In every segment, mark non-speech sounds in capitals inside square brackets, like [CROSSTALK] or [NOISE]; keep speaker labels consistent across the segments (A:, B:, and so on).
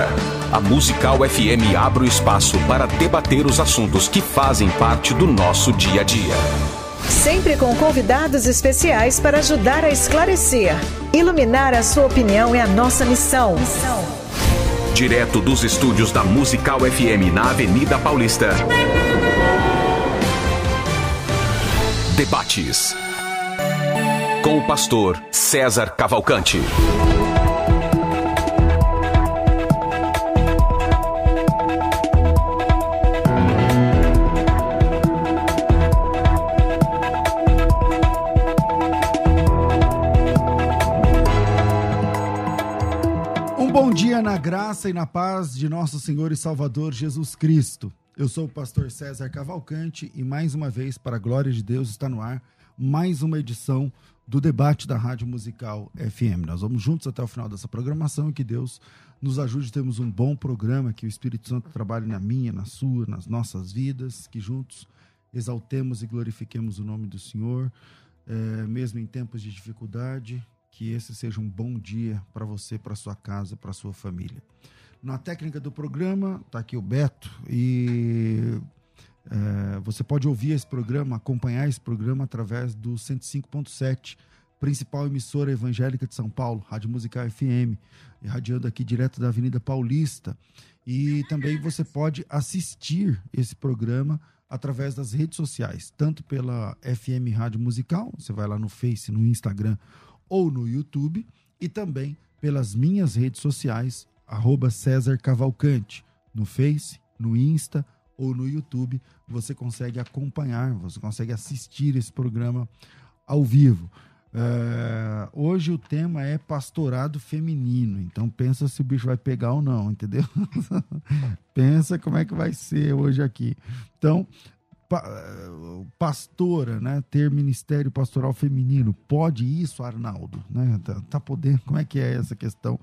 A: a Musical FM abre o espaço para debater os assuntos que fazem parte do nosso dia a dia.
B: Sempre com convidados especiais para ajudar a esclarecer. Iluminar a sua opinião é a nossa missão.
A: Direto dos estúdios da Musical FM na Avenida Paulista. Debates. Com o pastor César Cavalcante.
C: Graça e na paz de nosso Senhor e Salvador Jesus Cristo. Eu sou o pastor César Cavalcante e mais uma vez, para a glória de Deus, está no ar mais uma edição do debate da Rádio Musical FM. Nós vamos juntos até o final dessa programação e que Deus nos ajude a termos um bom programa, que o Espírito Santo trabalhe na minha, na sua, nas nossas vidas, que juntos exaltemos e glorifiquemos o nome do Senhor, é, mesmo em tempos de dificuldade, que esse seja um bom dia para você, para sua casa, para sua família. Na técnica do programa, está aqui o Beto e é, você pode ouvir esse programa, acompanhar esse programa através do 105.7, principal emissora evangélica de São Paulo, Rádio Musical FM, irradiando aqui direto da Avenida Paulista. E também você pode assistir esse programa através das redes sociais, tanto pela FM Rádio Musical, você vai lá no Face, no Instagram ou no YouTube e também pelas minhas redes sociais, arroba César Cavalcante, no Face, no Insta ou no YouTube. Você consegue acompanhar, você consegue assistir esse programa ao vivo. É, hoje o tema é pastorado feminino, então pensa se o bicho vai pegar ou não, entendeu? [LAUGHS] pensa como é que vai ser hoje aqui. Então, pastora, né, ter ministério pastoral feminino, pode isso, Arnaldo? Né? Tá, tá podendo? Como é que é essa questão?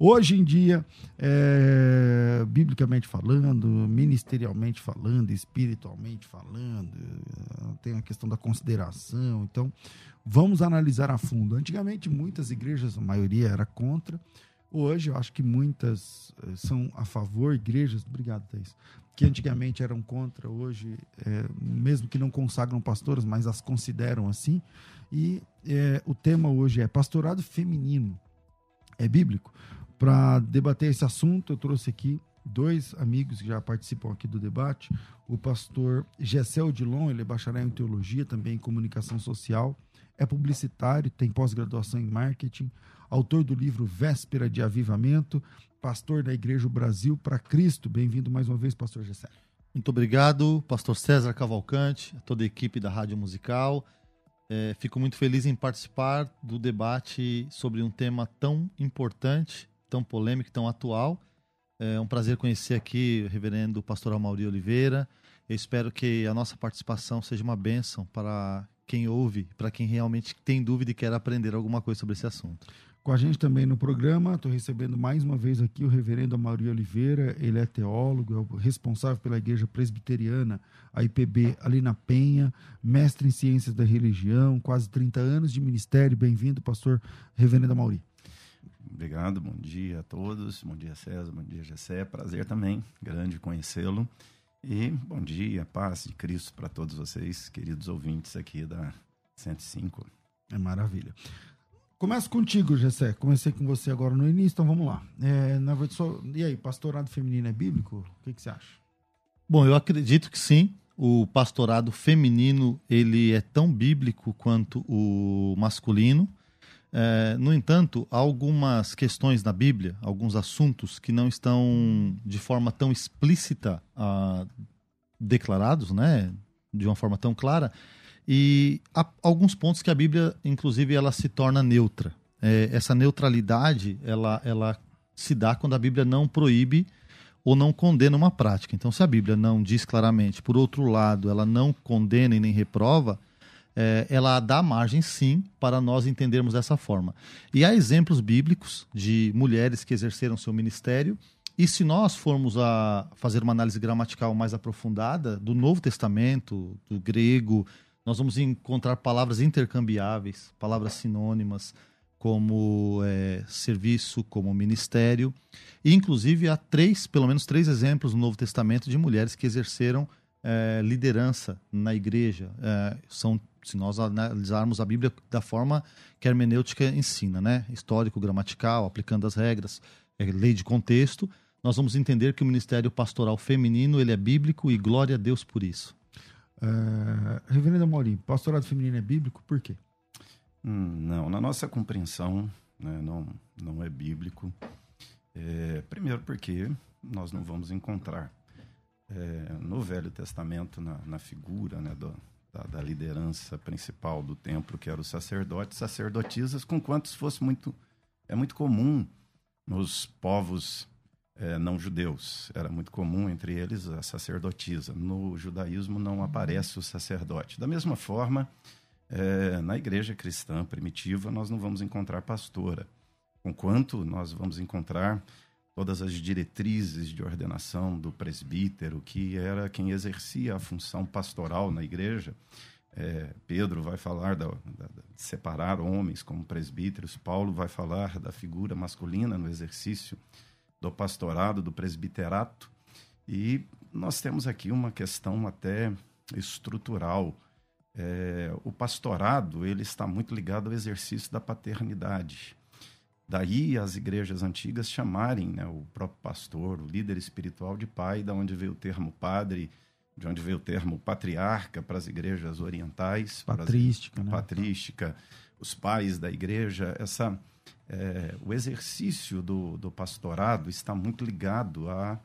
C: Hoje em dia, é, biblicamente falando, ministerialmente falando, espiritualmente falando, tem a questão da consideração. Então, vamos analisar a fundo. Antigamente, muitas igrejas, a maioria era contra. Hoje, eu acho que muitas eh, são a favor, igrejas, obrigado, Thais, que antigamente eram contra, hoje, é, mesmo que não consagram pastoras, mas as consideram assim. E é, o tema hoje é pastorado feminino. É bíblico? Para debater esse assunto, eu trouxe aqui dois amigos que já participam aqui do debate. O pastor Gessel Dilon, ele é bacharel em teologia, também em comunicação social, é publicitário, tem pós-graduação em marketing, autor do livro Véspera de Avivamento, pastor da Igreja Brasil para Cristo. Bem-vindo mais uma vez, pastor Gessé.
D: Muito obrigado, pastor César Cavalcante, a toda a equipe da Rádio Musical. É, fico muito feliz em participar do debate sobre um tema tão importante, tão polêmico, tão atual. É um prazer conhecer aqui o reverendo pastor Amauri Oliveira. Eu espero que a nossa participação seja uma bênção para quem ouve, para quem realmente tem dúvida e quer aprender alguma coisa sobre esse assunto.
C: Com a gente também no programa, estou recebendo mais uma vez aqui o reverendo Amaury Oliveira, ele é teólogo, é o responsável pela Igreja Presbiteriana, a IPB, ali na Penha, mestre em Ciências da Religião, quase 30 anos de ministério. Bem-vindo, pastor reverendo Amaury.
E: Obrigado, bom dia a todos, bom dia César, bom dia Gessé, prazer também, grande conhecê-lo. E bom dia, paz de Cristo para todos vocês, queridos ouvintes aqui da 105.
C: É maravilha. Começo contigo, Gessé. Comecei com você agora no início, então vamos lá. É, na verdade, só... E aí, pastorado feminino é bíblico? O que, que você acha?
D: Bom, eu acredito que sim. O pastorado feminino ele é tão bíblico quanto o masculino. É, no entanto, há algumas questões na Bíblia, alguns assuntos que não estão de forma tão explícita ah, declarados, né, de uma forma tão clara, e há alguns pontos que a Bíblia, inclusive, ela se torna neutra. É, essa neutralidade, ela, ela se dá quando a Bíblia não proíbe ou não condena uma prática. Então, se a Bíblia não diz claramente, por outro lado, ela não condena e nem reprova, é, ela dá margem, sim, para nós entendermos dessa forma. E há exemplos bíblicos de mulheres que exerceram seu ministério. E se nós formos a fazer uma análise gramatical mais aprofundada do Novo Testamento, do grego, nós vamos encontrar palavras intercambiáveis, palavras sinônimas, como é, serviço, como ministério. E, inclusive, há três, pelo menos três exemplos no Novo Testamento de mulheres que exerceram é, liderança na igreja. É, são, se nós analisarmos a Bíblia da forma que a hermenêutica ensina, né? histórico, gramatical, aplicando as regras, é, lei de contexto, nós vamos entender que o ministério pastoral feminino ele é bíblico e glória a Deus por isso.
C: Uh, Reverendo Maurinho, pastorado feminino é bíblico por quê?
E: Hum, não, na nossa compreensão né, não, não é bíblico. É, primeiro porque nós não vamos encontrar é, no Velho Testamento, na, na figura né, do, da, da, liderança principal do templo, que era o sacerdote, sacerdotisas, com quantos fosse muito. É muito comum nos povos é, não judeus. Era muito comum entre eles a sacerdotisa. No judaísmo não aparece o sacerdote. Da mesma forma, é, na igreja cristã primitiva, nós não vamos encontrar pastora. Conquanto nós vamos encontrar todas as diretrizes de ordenação do presbítero, que era quem exercia a função pastoral na igreja. É, Pedro vai falar da, da, de separar homens como presbíteros, Paulo vai falar da figura masculina no exercício do pastorado, do presbiterato. E nós temos aqui uma questão até estrutural. É, o pastorado ele está muito ligado ao exercício da paternidade. Daí as igrejas antigas chamarem né, o próprio pastor, o líder espiritual de pai, da onde veio o termo padre, de onde veio o termo patriarca para as igrejas orientais,
C: patrística,
E: as,
C: né?
E: patrística, os pais da igreja, essa é, o exercício do, do pastorado está muito ligado à,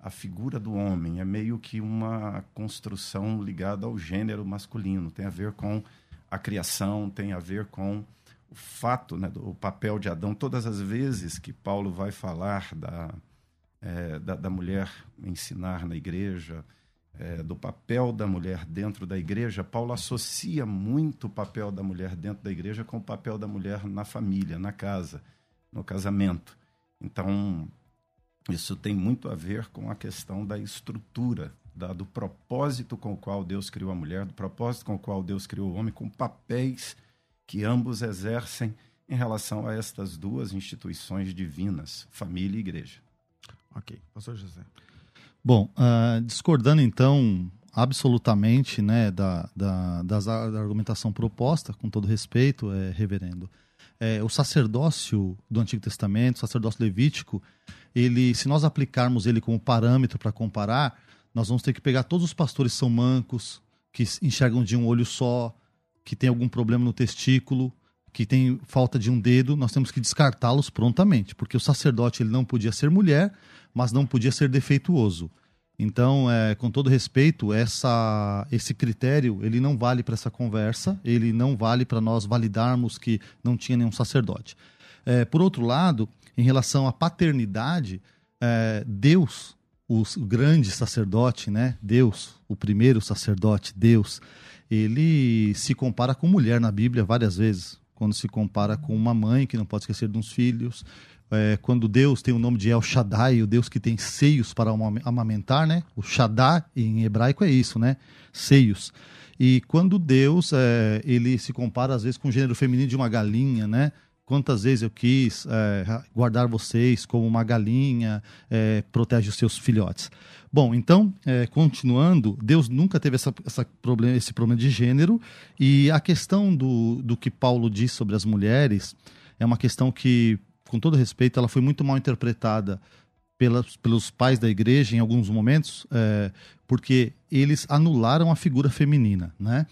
E: à figura do homem. É meio que uma construção ligada ao gênero masculino. Tem a ver com a criação, tem a ver com o fato, né, do, o papel de Adão. Todas as vezes que Paulo vai falar da, é, da, da mulher ensinar na igreja, é, do papel da mulher dentro da igreja, Paulo associa muito o papel da mulher dentro da igreja com o papel da mulher na família, na casa, no casamento. Então, isso tem muito a ver com a questão da estrutura, da, do propósito com o qual Deus criou a mulher, do propósito com o qual Deus criou o homem, com papéis que ambos exercem em relação a estas duas instituições divinas, família e igreja.
C: Ok. Pastor José.
D: Bom, uh, discordando então absolutamente né, da, da, das, da argumentação proposta, com todo respeito, é, reverendo, é, o sacerdócio do Antigo Testamento, o sacerdócio levítico, ele, se nós aplicarmos ele como parâmetro para comparar, nós vamos ter que pegar todos os pastores que são mancos, que enxergam de um olho só, que tem algum problema no testículo, que tem falta de um dedo, nós temos que descartá-los prontamente, porque o sacerdote ele não podia ser mulher, mas não podia ser defeituoso. Então, é, com todo respeito, essa, esse critério ele não vale para essa conversa, ele não vale para nós validarmos que não tinha nenhum sacerdote. É, por outro lado, em relação à paternidade, é, Deus, o grande sacerdote, né? Deus, o primeiro sacerdote, Deus, ele se compara com mulher na Bíblia várias vezes. Quando se compara com uma mãe que não pode esquecer uns filhos, é, quando Deus tem o nome de El Shaddai, o Deus que tem seios para amamentar, né? O Shaddai em hebraico é isso, né? Seios. E quando Deus é, ele se compara às vezes com o gênero feminino de uma galinha, né? Quantas vezes eu quis é, guardar vocês como uma galinha é, protege os seus filhotes. Bom, então, é, continuando, Deus nunca teve essa, essa esse problema de gênero. E a questão do, do que Paulo diz sobre as mulheres é uma questão que com todo respeito, ela foi muito mal interpretada pelas, pelos pais da igreja em alguns momentos, porque eles anularam a figura feminina, né?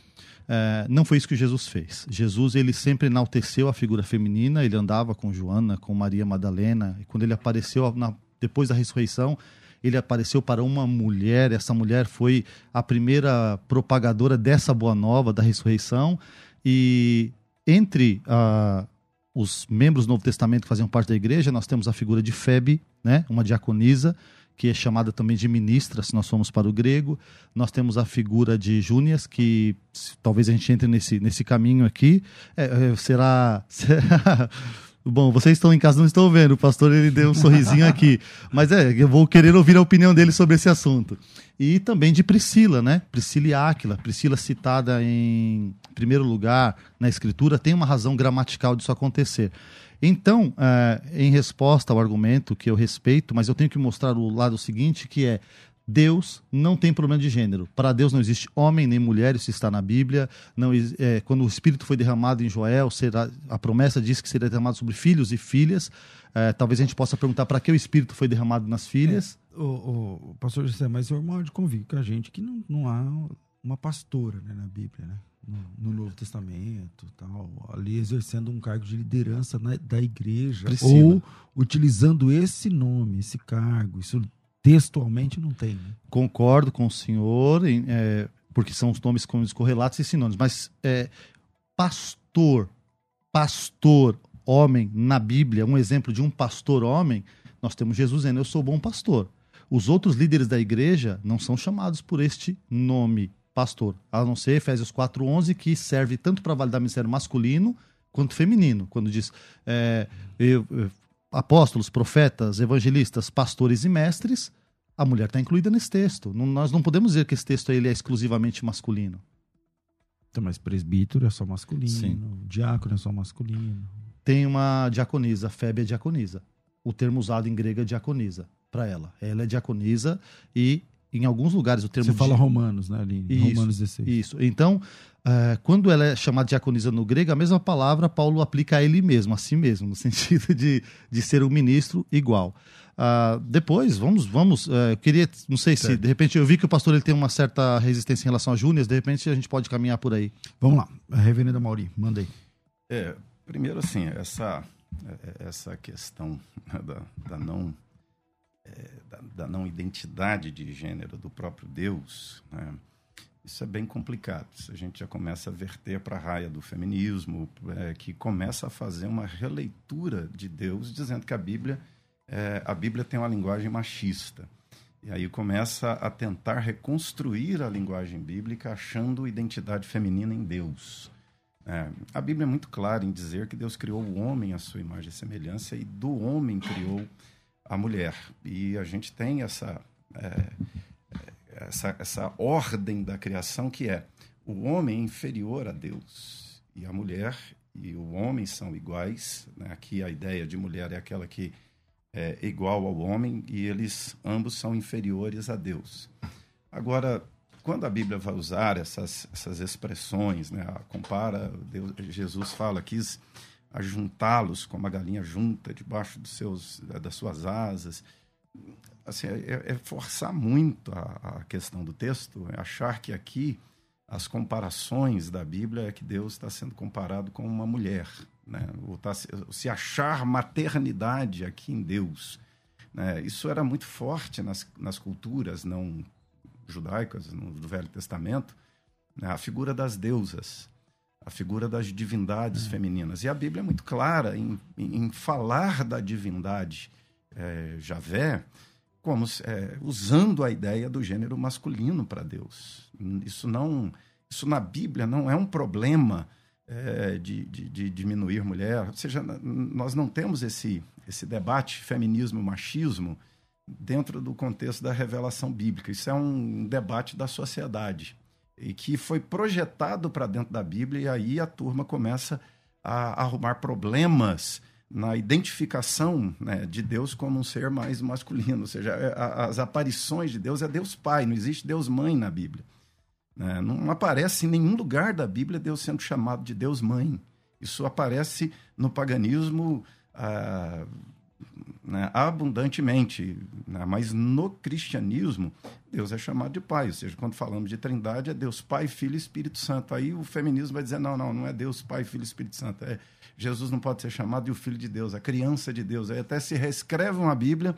D: É, não foi isso que Jesus fez. Jesus ele sempre enalteceu a figura feminina. Ele andava com Joana, com Maria Madalena. E quando ele apareceu na, depois da ressurreição, ele apareceu para uma mulher. Essa mulher foi a primeira propagadora dessa boa nova da ressurreição. E entre a, os membros do Novo Testamento que faziam parte da igreja, nós temos a figura de Febe, né, uma diaconisa, que é chamada também de ministra, se nós formos para o grego. Nós temos a figura de Júnias, que talvez a gente entre nesse, nesse caminho aqui. É, é será, [LAUGHS] será Bom, vocês estão em casa não estão vendo, o pastor ele deu um sorrisinho aqui. Mas é, eu vou querer ouvir a opinião dele sobre esse assunto. E também de Priscila, né? Priscila e Áquila. Priscila citada em primeiro lugar na escritura, tem uma razão gramatical disso acontecer. Então, é, em resposta ao argumento que eu respeito, mas eu tenho que mostrar o lado seguinte, que é Deus não tem problema de gênero. Para Deus não existe homem nem mulher, isso está na Bíblia. Não, é, quando o Espírito foi derramado em Joel, será, a promessa diz que seria derramado sobre filhos e filhas. É, talvez a gente possa perguntar para que o Espírito foi derramado nas filhas.
C: É, o, o, pastor José, mas o irmão de convívio com a gente que não, não há uma pastora né, na Bíblia, né? No, no, Novo Testamento, tal, ali exercendo um cargo de liderança na, da igreja, Priscila. ou utilizando esse nome, esse cargo, isso textualmente não tem. Né?
D: Concordo com o senhor, em, é, porque são os nomes correlatos e sinônimos, mas é, pastor, pastor, homem, na Bíblia, um exemplo de um pastor homem, nós temos Jesus dizendo, eu sou bom pastor. Os outros líderes da igreja não são chamados por este nome, pastor, a não ser Efésios 4.11, que serve tanto para validar ministério masculino quanto feminino, quando diz é, eu, eu, apóstolos, profetas, evangelistas, pastores e mestres, a mulher está incluída nesse texto. Não, nós não podemos dizer que esse texto ele é exclusivamente masculino.
C: Então, mas presbítero é só masculino, Sim. diácono é só masculino.
D: Tem uma diaconisa, Febe é diaconisa. O termo usado em grego é diaconisa para ela. Ela é diaconisa e em alguns lugares o termo.
C: Você fala romanos, né, Aline?
D: Isso, romanos 16. Isso. Então, uh, quando ela é chamada de diaconisa no grego, a mesma palavra Paulo aplica a ele mesmo, a si mesmo, no [LAUGHS] sentido de, de ser um ministro igual. Uh, depois, vamos, vamos. Uh, eu queria, não sei certo. se de repente eu vi que o pastor ele tem uma certa resistência em relação a Júnior, de repente a gente pode caminhar por aí.
C: Vamos lá, a Reverenda Mauri, manda aí.
E: É, primeiro, assim, essa, essa questão [LAUGHS] da, da não é, da, da, não identidade de gênero do próprio Deus, né? isso é bem complicado. Isso a gente já começa a verter para a raia do feminismo, é, que começa a fazer uma releitura de Deus, dizendo que a Bíblia, é, a Bíblia tem uma linguagem machista. E aí começa a tentar reconstruir a linguagem bíblica, achando identidade feminina em Deus. É, a Bíblia é muito clara em dizer que Deus criou o homem à sua imagem e semelhança e do homem criou a mulher. E a gente tem essa, é, essa, essa ordem da criação que é o homem inferior a Deus e a mulher e o homem são iguais. Né? Aqui a ideia de mulher é aquela que é igual ao homem e eles ambos são inferiores a Deus. Agora, quando a Bíblia vai usar essas, essas expressões, né? compara, Deus, Jesus fala que ajuntá-los como a galinha junta debaixo dos seus, das suas asas. Assim, é, é forçar muito a, a, questão do texto, é achar que aqui as comparações da Bíblia é que Deus está sendo comparado com uma mulher, né? Ou tá, se achar maternidade aqui em Deus. Né? Isso era muito forte nas, nas culturas não judaicas, no, do Velho Testamento, né? a figura das deusas a figura das divindades é. femininas. E a Bíblia é muito clara em, em, falar da divindade é, Javé como é, usando a ideia do gênero masculino para Deus. Isso não, isso na Bíblia não é um problema é, de, de, de, diminuir mulher. Ou seja, nós não temos esse, esse debate feminismo-machismo dentro do contexto da revelação bíblica. Isso é um debate da sociedade e que foi projetado para dentro da Bíblia, e aí a turma começa a arrumar problemas na identificação né, de Deus como um ser mais masculino, ou seja, é, as aparições de Deus é Deus Pai, não existe Deus Mãe na Bíblia. Né? Não aparece em nenhum lugar da Bíblia Deus sendo chamado de Deus Mãe. Isso aparece no paganismo ah, né, abundantemente, né, mas no cristianismo, Deus é chamado de Pai, ou seja, quando falamos de Trindade, é Deus Pai, Filho e Espírito Santo. Aí o feminismo vai dizer: não, não, não é Deus Pai, Filho e Espírito Santo. É, Jesus não pode ser chamado de o Filho de Deus, a criança de Deus. Aí até se reescreve uma Bíblia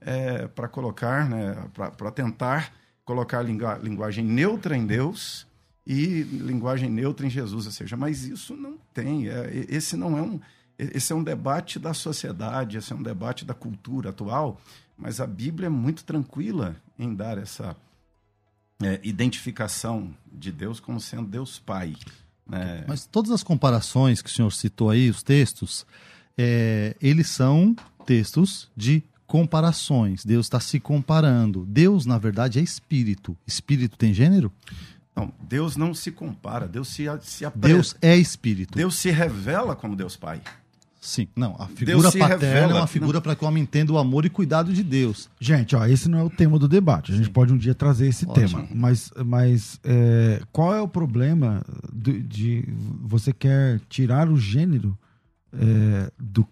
E: é, para colocar, né, para tentar colocar lingu linguagem neutra em Deus e linguagem neutra em Jesus, ou seja, mas isso não tem, é, esse não é um esse é um debate da sociedade, esse é um debate da cultura atual, mas a Bíblia é muito tranquila em dar essa é, identificação de Deus como sendo Deus Pai. Né?
D: Mas todas as comparações que o senhor citou aí, os textos, é, eles são textos de comparações. Deus está se comparando. Deus, na verdade, é espírito. Espírito tem gênero?
E: Não, Deus não se compara, Deus se, se
D: apre... Deus é espírito.
E: Deus se revela como Deus Pai.
D: Sim, não, a figura paterna revela, é uma figura para que o homem entenda o amor e cuidado de Deus.
C: Gente, ó, esse não é o tema do debate. A gente Sim. pode um dia trazer esse Ótimo. tema. Mas, mas é, qual é o problema de, de, você quer tirar o gênero é, do,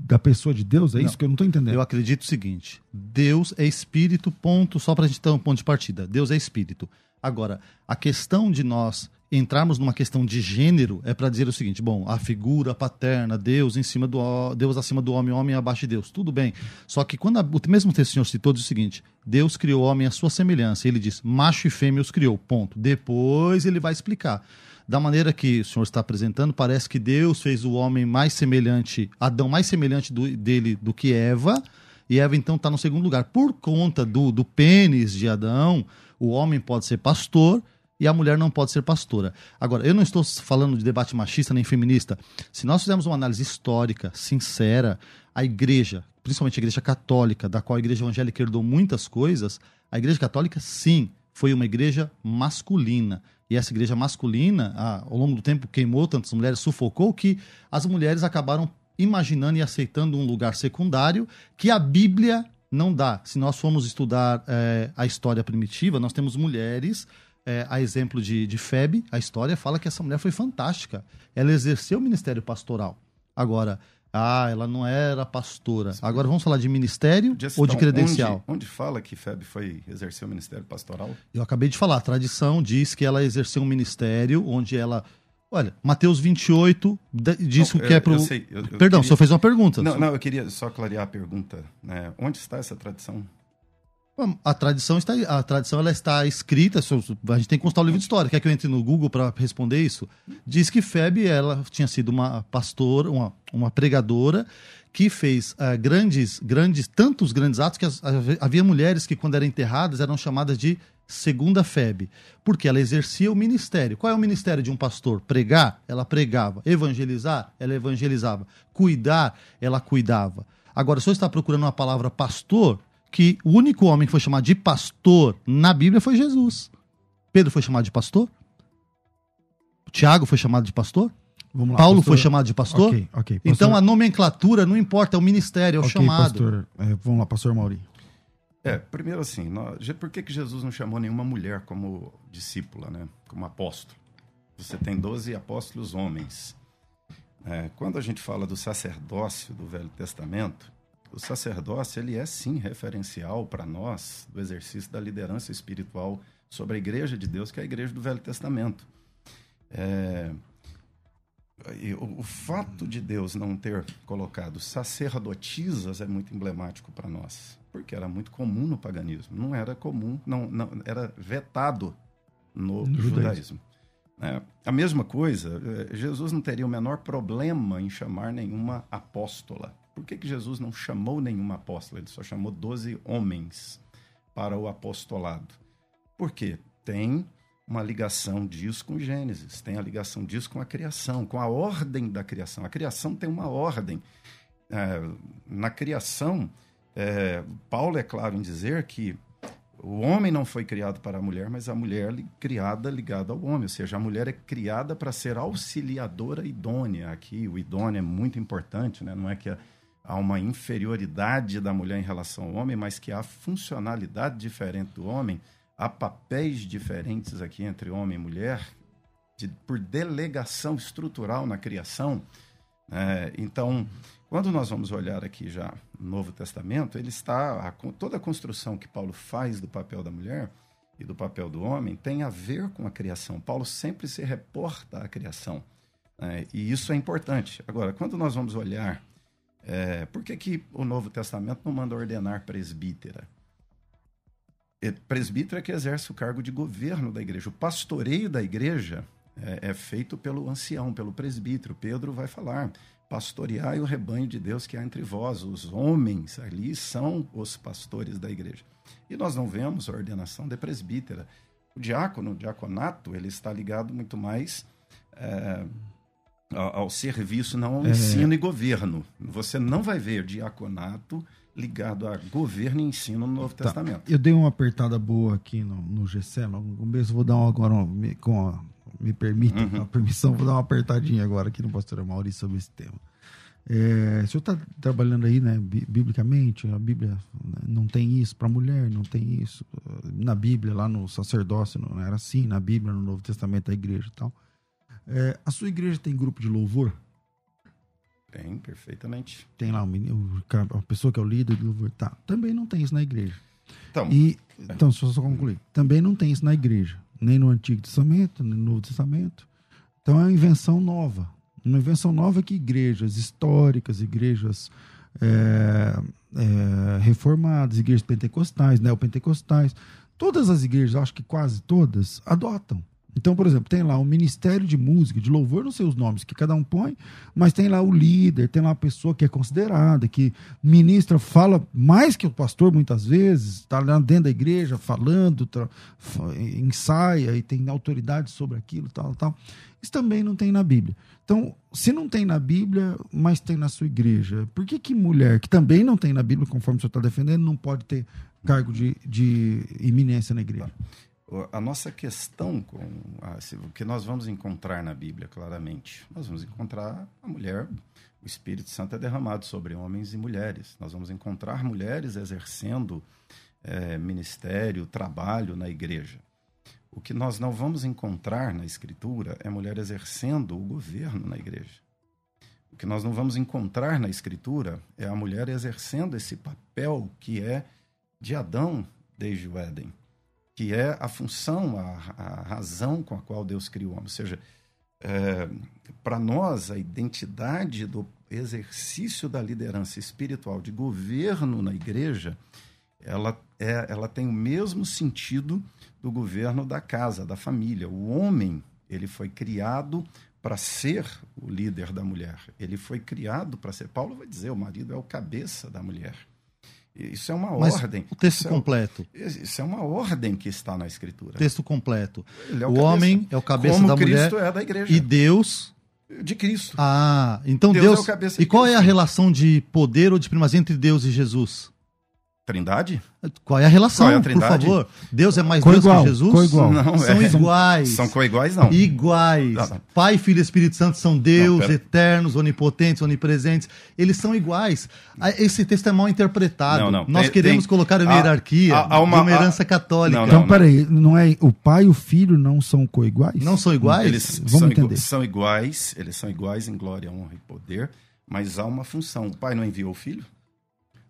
C: da pessoa de Deus? É não, isso que eu não estou entendendo.
D: Eu acredito o seguinte: Deus é espírito, ponto, só para a gente ter um ponto de partida. Deus é espírito. Agora, a questão de nós entrarmos numa questão de gênero é para dizer o seguinte: bom, a figura paterna, Deus em cima do Deus acima do homem, homem abaixo de Deus, tudo bem. Só que quando a, o mesmo texto Senhor citou diz o seguinte: Deus criou o homem à sua semelhança. Ele diz: macho e fêmea os criou. Ponto. Depois ele vai explicar. Da maneira que o Senhor está apresentando, parece que Deus fez o homem mais semelhante, Adão mais semelhante do, dele do que Eva, e Eva então está no segundo lugar. Por conta do, do pênis de Adão, o homem pode ser pastor e a mulher não pode ser pastora. Agora, eu não estou falando de debate machista nem feminista. Se nós fizermos uma análise histórica, sincera, a igreja, principalmente a igreja católica, da qual a igreja evangélica herdou muitas coisas, a igreja católica, sim, foi uma igreja masculina. E essa igreja masculina, ao longo do tempo, queimou tantas mulheres, sufocou, que as mulheres acabaram imaginando e aceitando um lugar secundário que a Bíblia não dá. Se nós formos estudar é, a história primitiva, nós temos mulheres é, a exemplo de, de Febe, a história fala que essa mulher foi fantástica. Ela exerceu o ministério pastoral. Agora, ah, ela não era pastora. Sim. Agora vamos falar de ministério ou de credencial?
E: Onde, onde, fala que Febe foi exercer o ministério pastoral?
D: Eu acabei de falar. A tradição diz que ela exerceu um ministério onde ela. Olha, Mateus 28 diz não, que é para o. Perdão, queria... o senhor fez uma pergunta.
E: Não, não, eu queria só clarear a pergunta. Né? Onde está essa tradição?
D: A tradição está, a tradição ela está escrita, a gente tem que constar o livro de história. Quer que eu entre no Google para responder isso? Diz que Febe ela tinha sido uma pastora, uma, uma pregadora que fez uh, grandes, grandes, tantos grandes atos que as, havia mulheres que quando eram enterradas eram chamadas de segunda Febe, porque ela exercia o ministério. Qual é o ministério de um pastor? Pregar, ela pregava. Evangelizar, ela evangelizava. Cuidar, ela cuidava. Agora, se você está procurando uma palavra pastor, que o único homem que foi chamado de pastor na Bíblia foi Jesus. Pedro foi chamado de pastor? Tiago foi chamado de pastor? Lá, Paulo pastor. foi chamado de pastor? Okay, okay, então a nomenclatura não importa, é o ministério, é o okay, chamado.
C: Pastor. É, vamos lá, pastor Mauri.
E: É, primeiro assim, nós, por que, que Jesus não chamou nenhuma mulher como discípula, né? Como apóstolo? Você tem 12 apóstolos homens. É, quando a gente fala do sacerdócio do Velho Testamento, o sacerdócio ele é sim referencial para nós do exercício da liderança espiritual sobre a igreja de Deus, que é a igreja do Velho Testamento. É, o, o, fato de Deus não ter colocado sacerdotisas é muito emblemático para nós, porque era muito comum no paganismo, não era comum, não, não era vetado no, no judaísmo. É, a mesma coisa, é, Jesus não teria o menor problema em chamar nenhuma apóstola. Por que, que Jesus não chamou nenhuma apóstola? Ele só chamou 12 homens para o apostolado. Por quê? Tem uma ligação disso com Gênesis, tem a ligação disso com a criação, com a ordem da criação. A criação tem uma ordem. É, na criação, é, Paulo é claro em dizer que o homem não foi criado para a mulher, mas a mulher criada ligada ao homem. Ou seja, a mulher é criada para ser auxiliadora idônea. Aqui, o idôneo é muito importante, né? não é que a há uma inferioridade da mulher em relação ao homem, mas que há funcionalidade diferente do homem, há papéis diferentes aqui entre homem e mulher, de, por delegação estrutural na criação. É, então, quando nós vamos olhar aqui já no Novo Testamento, ele está a, toda a construção que Paulo faz do papel da mulher e do papel do homem tem a ver com a criação. Paulo sempre se reporta à criação. É, e isso é importante. Agora, quando nós vamos olhar é, por que, que o Novo Testamento não manda ordenar presbítera? É, presbítero é que exerce o cargo de governo da igreja. O pastoreio da igreja é, é feito pelo ancião, pelo presbítero. Pedro vai falar: pastoreai o rebanho de Deus que há entre vós. Os homens ali são os pastores da igreja. E nós não vemos a ordenação de presbítera. O diácono, o diaconato, ele está ligado muito mais é, ao, ao serviço, não ao ensino e governo. Você não vai ver diaconato ligado a governo e ensino no Novo
C: Tá.
E: Testamento.
C: Eu dei uma apertada boa aqui no, no GC, no começo vou dar uma, agora, uma- me, com a, me permite,
E: Uhum.
C: a permissão, vou dar uma apertadinha agora aqui no pastor Maurício sobre esse tema. É, o senhor está trabalhando aí, né, bi- biblicamente, a Bíblia né, não tem isso para mulher, não tem isso. Na Bíblia, lá no sacerdócio, não era assim, na Bíblia, no Novo Testamento, da igreja e tal. É, a sua igreja tem grupo de louvor?
E: Tem, perfeitamente.
C: Tem lá um o a pessoa que é o líder de louvor? Tá. Também não tem isso na igreja.
E: Então,
C: E, então, só, só concluir. Também não tem isso na igreja, nem no Antigo Testamento, nem no Novo Testamento. Então é uma invenção nova. Uma invenção nova que igrejas históricas, igrejas é, é, reformadas, igrejas pentecostais, neopentecostais, todas as igrejas, acho que quase todas, adotam. Então, por exemplo, tem lá o Ministério de Música, de Louvor, não sei os nomes que cada um põe, mas tem lá o líder, tem lá a pessoa que é considerada, que ministra, fala mais que o pastor muitas vezes, está lá dentro da igreja falando, tra- ensaia e tem autoridade sobre aquilo, tal, tal. Isso também não tem na Bíblia. Então, se não tem na Bíblia, mas tem na sua igreja, por que que mulher, que também não tem na Bíblia, conforme o senhor está defendendo, não pode ter cargo de, de iminência na igreja?
E: o- a nossa questão com a- o que nós vamos encontrar na Bíblia, claramente, nós vamos encontrar a mulher, o Espírito Santo é derramado sobre homens e mulheres. Nós vamos encontrar mulheres exercendo eh, ministério, trabalho na igreja. O que nós não vamos encontrar na Escritura é mulher exercendo o governo na igreja. O que nós não vamos encontrar na Escritura é a mulher exercendo esse papel que é de Adão desde o Éden, que é a função, a, a razão com a qual Deus criou o homem. Ou seja, para nós, a identidade do exercício da liderança espiritual, de governo na igreja, ela, é, ela tem o mesmo sentido do governo da casa, da família. O homem, ele foi criado para ser o líder da mulher. Ele foi criado para ser. Paulo vai dizer, o marido é o cabeça da mulher. Isso é uma
D: Mas
E: ordem.
D: o texto
E: Isso é-
D: completo.
E: Isso é uma ordem que está na Escritura.
D: Texto completo.
E: É
D: o
E: cabeça.
D: homem é o cabeça
E: Como
D: da
E: Cristo
D: mulher
E: é da igreja.
D: e Deus.
E: De Cristo.
D: Ah, então
E: Deus
D: Deus.
E: é o cabeça
D: e qual é a
E: Cristo.
D: relação de poder ou de primazia entre Deus e Jesus?
E: Trindade?
D: Qual é a relação,
E: Qual é a
D: por
E: Trindade?
D: favor? Deus é mais Deus que Jesus?
C: coigual.
E: Não,
D: São
E: é.
D: iguais.
E: São coiguais, não.
D: Iguais.
E: Não, não.
D: Pai, Filho e Espírito Santo são Deus,
E: Não, pera.
D: eternos, onipotentes, onipresentes. Eles são iguais. Ah, Esse texto é mal interpretado.
E: Não, não.
D: Nós
E: Tem-
D: queremos
E: tem-
D: colocar uma hierarquia
E: há- há uma-
D: de uma
E: há-
D: herança católica.
E: Não,
C: Então, peraí, não é o pai e o filho não são coiguais?
D: Não são iguais?
E: Eles
C: Vamos
E: são, igu-
C: entender.
E: são iguais, eles são iguais em glória, honra e poder, mas há uma função. O pai não enviou o filho?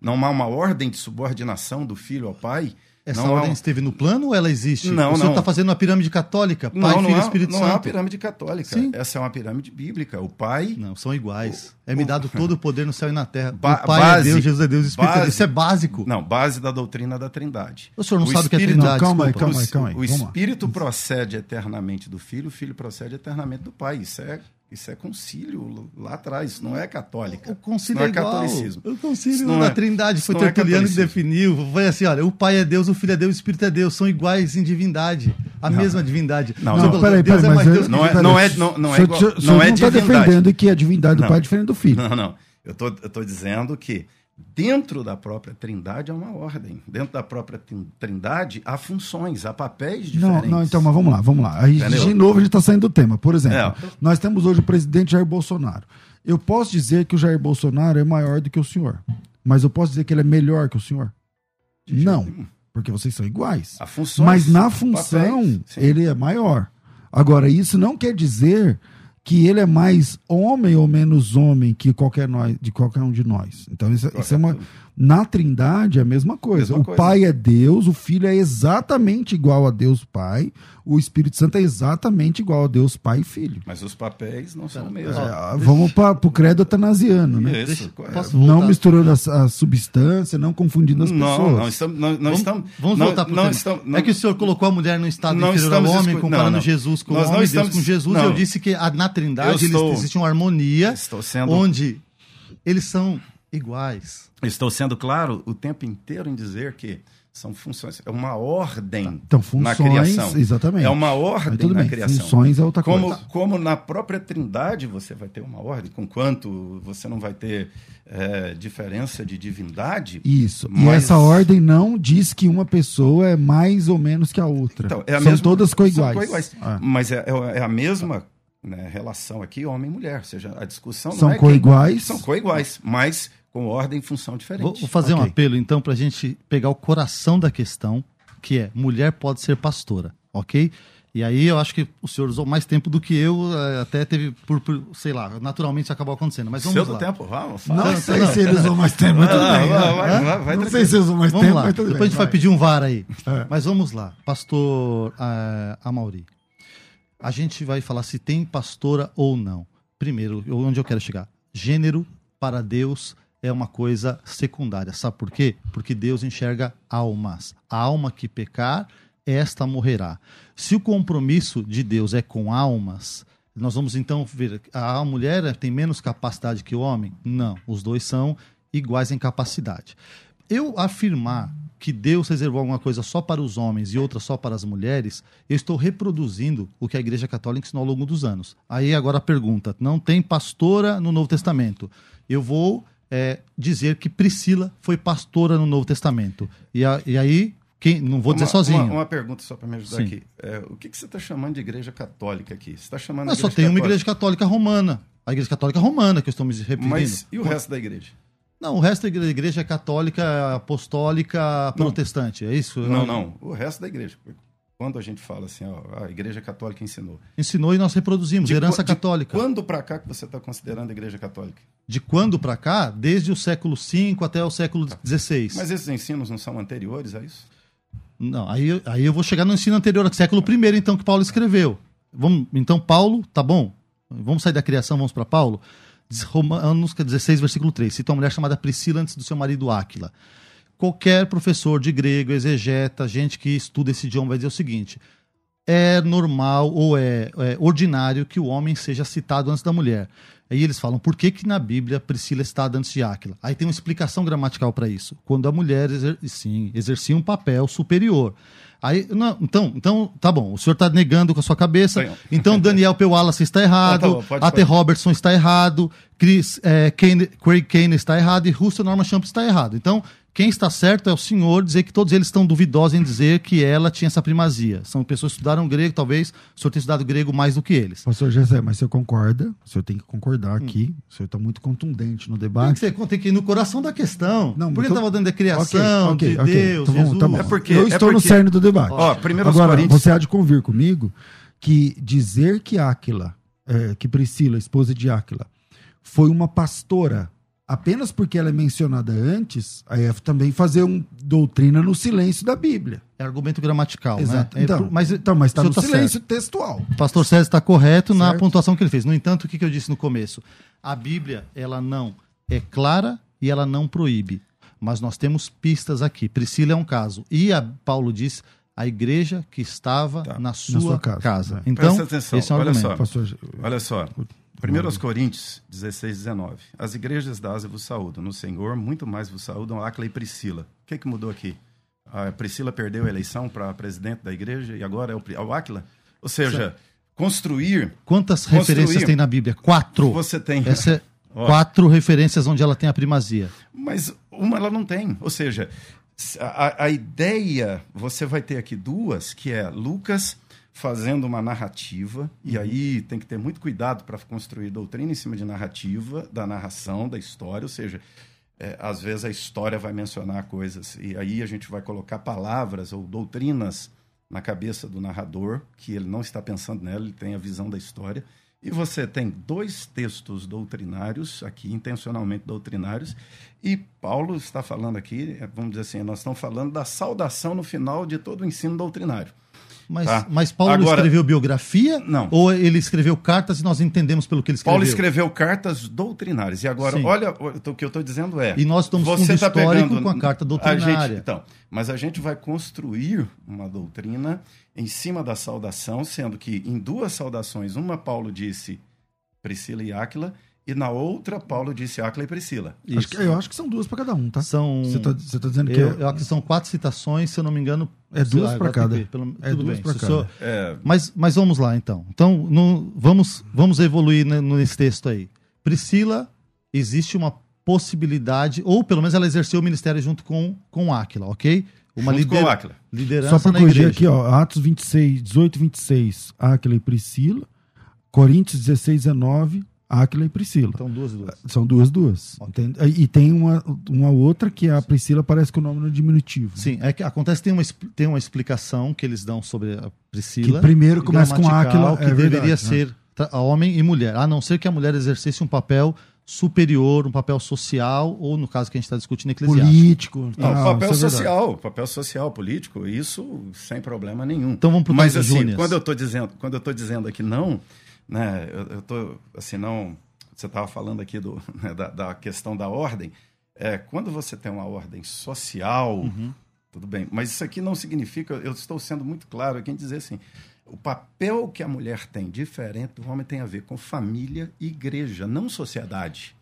E: Não há uma ordem de subordinação do filho ao pai?
D: Essa
E: não há
D: ordem
E: um-
D: esteve no plano ou ela existe?
E: Não,
D: o senhor
E: não.
D: está fazendo uma pirâmide católica, Pai,
E: Não, não,
D: Filho e
E: é,
D: Espírito
E: não
D: Santo.
E: é uma pirâmide católica.
D: Sim.
E: Essa é uma pirâmide bíblica. O pai
D: Não, são iguais. É me dado todo o poder no céu e na terra.
E: Ba-
D: o Pai
E: base-
D: é Deus, Jesus é Deus, o Espírito é Deus.
E: base-
D: Isso é básico.
E: Não, base da doutrina da Trindade.
D: O senhor não sabe o que é
E: Espírito-
D: Trindade,
C: Não, calma aí, calma aí,
E: O-
C: calma aí.
E: O
C: lá.
E: Espírito procede eternamente do Filho, o Filho procede eternamente do Pai. Isso é, isso é concílio lá atrás, não é católica.
D: O concílio
E: não
D: é
E: é
D: igual.
E: catolicismo.
D: O concílio
E: não
D: da
E: é-
D: Trindade foi
E: não é
D: Tertuliano que
E: catolicismo.
D: definiu. Foi assim, olha, o Pai é Deus, o Filho é Deus, o Espírito é Deus. São iguais em divindade. A mesma divindade.
E: Não, não.
D: falou,
C: Peraí,
D: Deus
C: peraí,
D: é mais
C: eu-
D: Deus que
E: Não é- não é- não- não é igual-
C: senhor
E: não é
C: não está
E: divindade.
C: defendendo que a divindade do
E: Não.
C: pai é diferente do filho.
E: Não, não. Eu tô, eu tô dizendo que dentro da própria Trindade há uma ordem. Dentro da própria trin- Trindade há funções, há papéis
C: Não,
E: diferentes.
C: não, então, mas vamos lá, vamos lá.
E: Entendeu?
C: de novo, a gente está saindo do tema. Por exemplo,
E: É.
C: nós temos hoje o presidente Jair Bolsonaro. Eu posso dizer que o Jair Bolsonaro é maior do que o senhor, mas eu posso dizer que ele é melhor que o senhor?
E: De
C: Não, porque vocês são iguais.
E: Funções,
C: Mas na função,
E: papéis,
C: ele é maior. Agora, isso não quer dizer que ele é mais homem ou menos homem que qualquer nós, de qualquer um de nós. Então, isso, isso é uma. Na Trindade é a mesma coisa.
E: Mesma
C: o
E: coisa.
C: Pai é Deus, o Filho é exatamente igual a Deus Pai, o Espírito Santo é exatamente igual a Deus Pai e Filho.
E: Mas os papéis não são os mesmos.
C: É, vamos para o credo atanasiano, né?
E: Isso,
D: posso
C: Não misturando a, a substância, não confundindo as
E: Não,
C: pessoas.
E: não estamos. Não, não
D: Vamos,
E: estamos
D: vamos
E: não,
D: voltar para o
E: não não,
D: É que o senhor colocou a mulher no estado
E: Não
D: inferior ao homem, comparando
E: não, não.
D: Jesus com o
E: Nós não
D: homem,
E: estamos-
D: Deus com Jesus.
E: não.
D: Eu disse que a- na Trindade
E: estou-
D: existe uma harmonia
E: Estou sendo.
D: onde eles são iguais.
E: Estou sendo claro o tempo inteiro em dizer que são funções, é uma ordem
C: Então, funções,
E: na criação.
C: exatamente.
E: É uma ordem
C: tudo
E: na
C: bem,
E: criação.
C: funções é outra
E: Como,
C: coisa.
E: como na própria Trindade você vai ter uma ordem, com quanto você não vai ter é, diferença de divindade.
C: Isso. E
E: Mas-
C: essa ordem não diz que uma pessoa é mais ou menos que a outra.
E: Então, é a
C: São
E: mesma-
C: todas
E: são
C: coiguais.
E: coiguais.
C: Ah.
E: Mas é, é- é a mesma né, relação aqui, homem e mulher. Ou seja, a discussão
C: São
E: não é quem-
C: coiguais.
E: São coiguais, mas com ordem e função diferente.
D: vou fazer um
C: Ok.
D: apelo, então, para a gente pegar o coração da questão, que é mulher pode ser pastora, ok? E aí eu acho que o senhor usou mais tempo do que eu, eh, até teve, por, por, sei lá, naturalmente acabou acontecendo. Mas vamos
E: Seu do
D: lá.
E: tempo, vamos,
C: Não
E: fala.
C: sei se eles usam mais tempo, mas tudo bem.
E: vai, vai,
C: Hã?
E: vai, vai
C: não sei se usam mais
D: Vamos
C: tempo,
D: lá,
C: mas tudo
D: depois
C: bem.
D: a gente vai
C: vai.
D: pedir um VAR aí.
C: É.
D: Mas vamos lá, pastor uh, Amauri. A gente vai falar se tem pastora ou não. Primeiro, onde eu quero chegar? Gênero para Deus é uma coisa secundária. Sabe por quê? Porque Deus enxerga almas. A alma que pecar, esta morrerá. Se o compromisso de Deus é com almas, nós vamos então ver a mulher tem menos capacidade que o homem? Não, os dois são iguais em capacidade. Eu afirmar que Deus reservou alguma coisa só para os homens e outra só para as mulheres, eu estou reproduzindo o que a Igreja Católica ensinou ao longo dos anos. Aí agora a pergunta: não tem pastora no Novo Testamento? Eu vou é, dizer que Priscila foi pastora no Novo Testamento. E, a- e aí, quem, não vou dizer
E: Uma-
D: sozinho.
E: Uma, uma pergunta só para me ajudar
D: Sim.
E: aqui. É, o que, que você está chamando de igreja católica aqui? Você está chamando
D: Mas só tem uma
E: católica,
D: igreja católica romana. A igreja católica romana que eu estou me referindo.
E: Mas e o resto da igreja?
D: Não, o resto da igreja, igreja é católica, apostólica, protestante. É isso?
E: Não, não. O resto da igreja. Quando a gente fala assim, ó, a igreja católica ensinou.
D: Ensinou e nós reproduzimos.
E: De
D: herança católica.
E: Quando para cá que você está considerando a igreja católica?
D: De quando para cá? Desde o século V até o século XVI.
E: Mas esses ensinos não são anteriores a isso?
D: Não, aí, aí eu vou chegar no ensino anterior, século I, então, que Paulo escreveu. Vamos, então, Paulo, tá bom? Vamos sair da criação, vamos para Paulo? Romanos 16, versículo 3. Cita uma mulher chamada Priscila antes do seu marido Áquila. Qualquer professor de grego, exegeta, gente que estuda esse idioma vai dizer o seguinte: é normal ou é, é ordinário que o homem seja citado antes da mulher. Aí eles falam, por que, que na Bíblia Priscila está antes de Áquila? Aí tem uma explicação gramatical para isso. Quando a mulher, exer sim, exercia um papel superior. Aí, não, então, então, tá bom, o senhor está negando com a sua cabeça.
E: Sim.
D: Então, Daniel P. Wallace está errado,
E: Tá, tá bom, pode
D: A.T. Robertson está errado, Chris, é, Kane- Craig Kane está errado e Russell Norman Champ está errado. Então, quem está certo é o senhor dizer que todos eles estão duvidosos em dizer que ela tinha essa primazia. São pessoas que estudaram grego, talvez o senhor tenha estudado grego mais do que eles.
C: Pastor José, mas o senhor concorda? O senhor tem que concordar aqui. O senhor está muito contundente no
D: Tem que,
C: debate.
D: ser, tem que ir no coração da questão.
C: Não,
D: Por que estava dando da criação,
C: Ok, ok,
D: de
C: ok.
D: Deus,
C: Então vamos,
D: Jesus?
C: tá bom.
E: É porque-
C: Eu
E: é
C: estou no
E: porque-
C: cerne do debate.
E: Ó, primeiro
C: Agora,
E: Coríntios.
C: você há de convir comigo que dizer que Áquila, é, que Priscila, esposa de Áquila, foi uma pastora apenas porque ela é mencionada antes, aí é também fazer um doutrina no silêncio da Bíblia.
D: É argumento gramatical,
C: Exato.
D: né? É
C: Então,
D: por- mas
C: então, mas está no
D: tá
C: silêncio
D: certo.
C: textual.
D: O pastor César está correto na
C: Certo.
D: pontuação que ele fez. No entanto, o que que eu disse no começo? A Bíblia, ela não é clara e ela não proíbe. Mas nós temos pistas aqui. Priscila é um caso. E a, Paulo diz a igreja que estava
E: Tá.
D: na, sua
C: sua
D: casa.
C: casa, é.
D: Então,
E: Presta atenção,
D: esse é um
E: olha
D: argumento.
E: só.
C: Pastor,
E: Olha só. 1 aos Coríntios 16, 19. As igrejas da Ásia vos saúdam. No Senhor, muito mais vos saúdam Áquila e Priscila. O que, que mudou aqui? A Priscila perdeu a eleição para presidente da igreja e agora é o, é Áquila? Ou seja, construir,
D: Quantas
E: Construir.
D: referências tem na Bíblia? Quatro.
E: você tem.
D: Essa é [LAUGHS]
E: Ó.
D: quatro referências onde ela tem a primazia.
E: Mas uma ela não tem. Ou seja, a, a ideia, você vai ter aqui duas, que é Lucas fazendo uma narrativa, e aí tem que ter muito cuidado para construir doutrina em cima de narrativa, da narração, da história, ou seja, é, às vezes a história vai mencionar coisas, e aí a gente vai colocar palavras ou doutrinas na cabeça do narrador, que ele não está pensando nela, ele tem a visão da história. E você tem dois textos doutrinários, aqui intencionalmente doutrinários, e Paulo está falando aqui, é, vamos dizer assim, nós estamos falando da saudação no final de todo o ensino doutrinário.
D: Mas,
E: Tá.
D: mas Paulo
E: Agora-
D: escreveu biografia?
E: Não.
D: Ou ele escreveu cartas e nós entendemos pelo que ele escreveu?
E: Paulo escreveu cartas doutrinárias. E agora,
D: Sim.
E: olha, o que eu estou dizendo é.
D: E nós estamos
E: você
D: fundo
E: tá
D: histórico
E: pegando
D: com a carta
E: a
D: doutrinária.
E: gente- então, mas a gente vai construir uma doutrina em cima da saudação, sendo que em duas saudações, uma Paulo disse Priscila e Áquila, e na outra Paulo disse Áquila e Priscila.
C: Acho que, eu acho que são duas para cada um, tá?
D: São.
C: Você tá, você tá dizendo que
D: eu,
C: é,
D: eu acho que são quatro citações, se eu não me engano.
C: É duas
D: tem
C: cada.
D: que pelo-
C: É
D: tudo
C: duas
D: bem. o
C: cada.
D: senhor-
E: É,
D: Mas, mas vamos lá, então. Então, no- vamos, vamos evoluir ne- nesse texto aí. Priscila, existe uma possibilidade, ou pelo menos ela exerceu o ministério junto com, com Áquila, ok? Uma
E: junto
D: lider- liderança
C: Só para
D: na
C: corrigir
D: igreja.
C: aqui, ó, Atos 26, 18 e 26, Áquila e Priscila. Coríntios 16, 19, Áquila e Priscila.
D: Então, duas e duas.
C: São duas, duas. Entende? E tem uma, uma outra que a Priscila parece com o nome no diminutivo.
D: Sim, é que acontece tem uma, tem uma explicação que eles dão sobre a Priscila.
C: Que primeiro começa com Áquila,
D: que
C: é
D: deveria
C: verdade, né?
D: ser tra- homem e mulher, a não ser que a mulher exercesse um papel superior, um papel social, ou no caso que a gente está discutindo, eclesiástico.
C: Político.
E: Não,
C: tal,
E: papel
C: é
E: social, papel social, político, isso sem problema nenhum.
D: Então vamos pro
E: Mas
D: caso
E: assim, quando eu estou dizendo, quando eu estou dizendo aqui não, né, eu, eu tô assim não. Você estava falando aqui do, [LAUGHS] né, da, da questão da ordem. É, quando você tem uma ordem social,
D: Uhum.
E: tudo bem. Mas isso aqui não significa. Eu estou sendo muito claro aqui em dizer assim. O papel que a mulher tem diferente do homem tem a ver com família e igreja, não sociedade.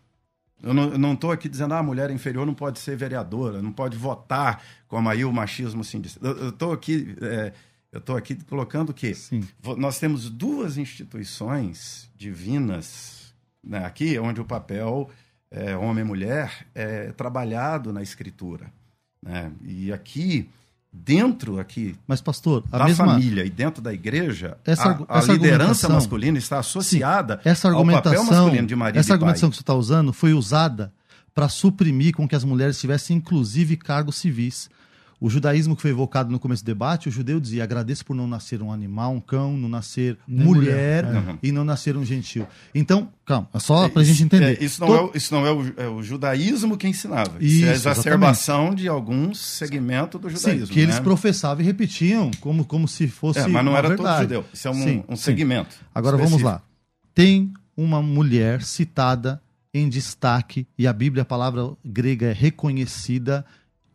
E: Eu não estou aqui dizendo ah, a mulher inferior não pode ser vereadora, não pode votar, como aí o machismo assim diz. Eu estou aqui, é, eu tô aqui colocando que
D: Sim.
E: nós temos duas instituições divinas né, aqui, onde o papel é, homem e mulher é trabalhado na escritura. Né? E aqui, dentro aqui
D: Mas, pastor, a
E: da
D: mesma,
E: família e dentro da igreja,
D: Essa
E: a, a
D: essa
E: liderança
D: argumentação-
E: masculina está associada
D: essa
E: ao papel
D: argumentação,
E: masculino de marido
D: essa argumentação que você está usando foi usada para suprimir com que as mulheres tivessem, inclusive, cargos civis. O judaísmo que foi evocado no começo do debate, o judeu dizia: agradeço por não nascer um animal, um cão, não nascer
C: Nem
D: mulher,
C: mulher,
D: e não nascer um gentil. Então, calma, é só para a gente entender.
E: É, isso não, é, o- isso não é o, é o judaísmo que ensinava. Isso,
D: Isso,
E: é a exacerbação de algum segmento do
D: Sim,
E: judaísmo.
D: que eles
E: né?
D: professavam e repetiam como, como se fosse.
E: É, mas não
D: uma
E: era
D: verdade.
E: todo judeu. Isso é um,
D: Sim,
E: um
D: sim.
E: segmento.
D: Agora vamos
E: específico.
D: lá. Tem uma mulher citada em destaque, e a Bíblia, a palavra grega é reconhecida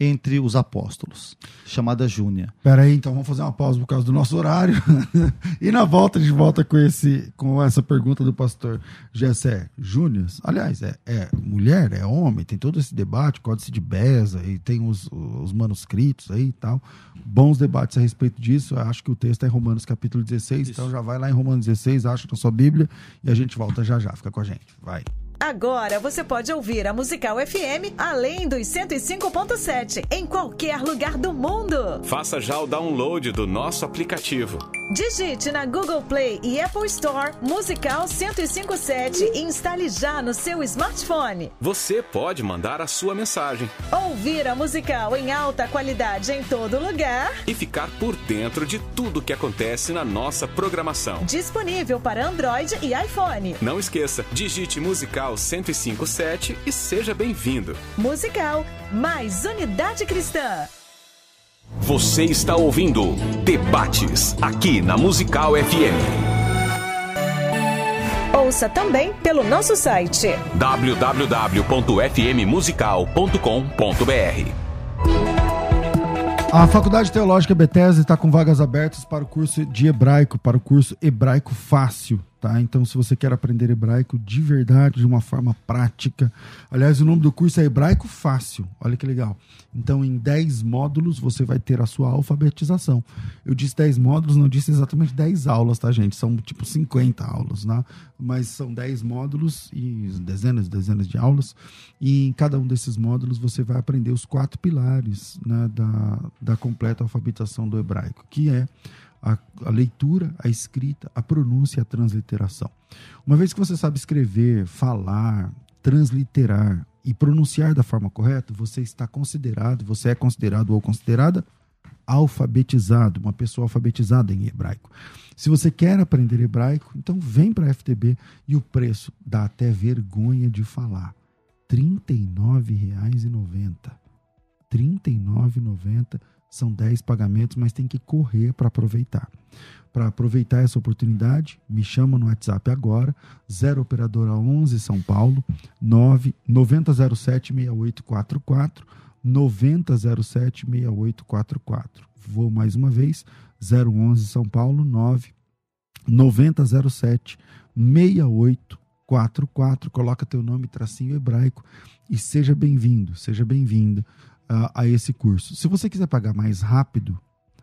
D: entre os apóstolos, chamada Júnia.
C: Pera aí, então vamos fazer uma pausa por causa do nosso horário. [LAUGHS] e na volta a gente volta com, esse, com essa pergunta do pastor Gessé Júnior. Aliás, é, é mulher, é homem, tem todo esse debate, códice de Beza, e tem os, os manuscritos aí e tal. Bons debates a respeito disso. Eu Acho que o texto é em Romanos capítulo 16, então já vai lá em Romanos 16, acha na sua Bíblia, e a gente volta já já. Fica com a gente. Vai.
B: Agora você pode ouvir a Musical FM além dos 105.7 em qualquer lugar do mundo.
A: Faça já o download do nosso aplicativo.
B: Digite na Google Play e Apple Store Musical 1057 e instale já no seu smartphone.
A: Você pode mandar a sua mensagem
B: Ouvir a musical em alta qualidade em todo lugar.
A: e ficar por dentro de tudo que acontece na nossa programação.
B: Disponível para Android e iPhone.
A: Não esqueça, digite Musical 1057 e seja bem-vindo.
B: Musical mais unidade cristã.
A: Você está ouvindo Debates aqui na Musical FM.
B: Ouça também pelo nosso site.
A: www.fmmusical.com.br
C: A Faculdade Teológica Bethesda está com vagas abertas para o curso de hebraico, para o curso Hebraico Fácil, tá? Então, se você quer aprender hebraico de verdade, de uma forma prática. Aliás, o nome do curso é Hebraico Fácil. Olha que legal. Então, em 10 módulos, você vai ter a sua alfabetização. Eu disse 10 módulos, não disse exatamente 10 aulas, tá, gente? São tipo 50 aulas, né? Mas são 10 módulos e dezenas dezenas de aulas. E em cada um desses módulos você vai aprender os quatro pilares né, da, da completa alfabetização do hebraico, que é a, a leitura, a escrita, a pronúncia e a transliteração. Uma vez que você sabe escrever, falar, transliterar e pronunciar da forma correta, você está considerado, você é considerado ou considerada alfabetizado, uma pessoa alfabetizada em hebraico. Se você quer aprender hebraico, então vem para a FTB e o preço dá até vergonha de falar. R$ 39,90. R$ 39,90 são 10 pagamentos, mas tem que correr para aproveitar. Para aproveitar essa oportunidade, me chama no WhatsApp agora, 0 operadora 11 São Paulo, 9 9007 6844, 9007 6844. Vou mais uma vez, 011 São Paulo, 9 9007 6844. 44, coloca teu nome, tracinho hebraico e seja bem-vindo, seja bem-vinda uh, a esse curso. Se você quiser pagar mais rápido,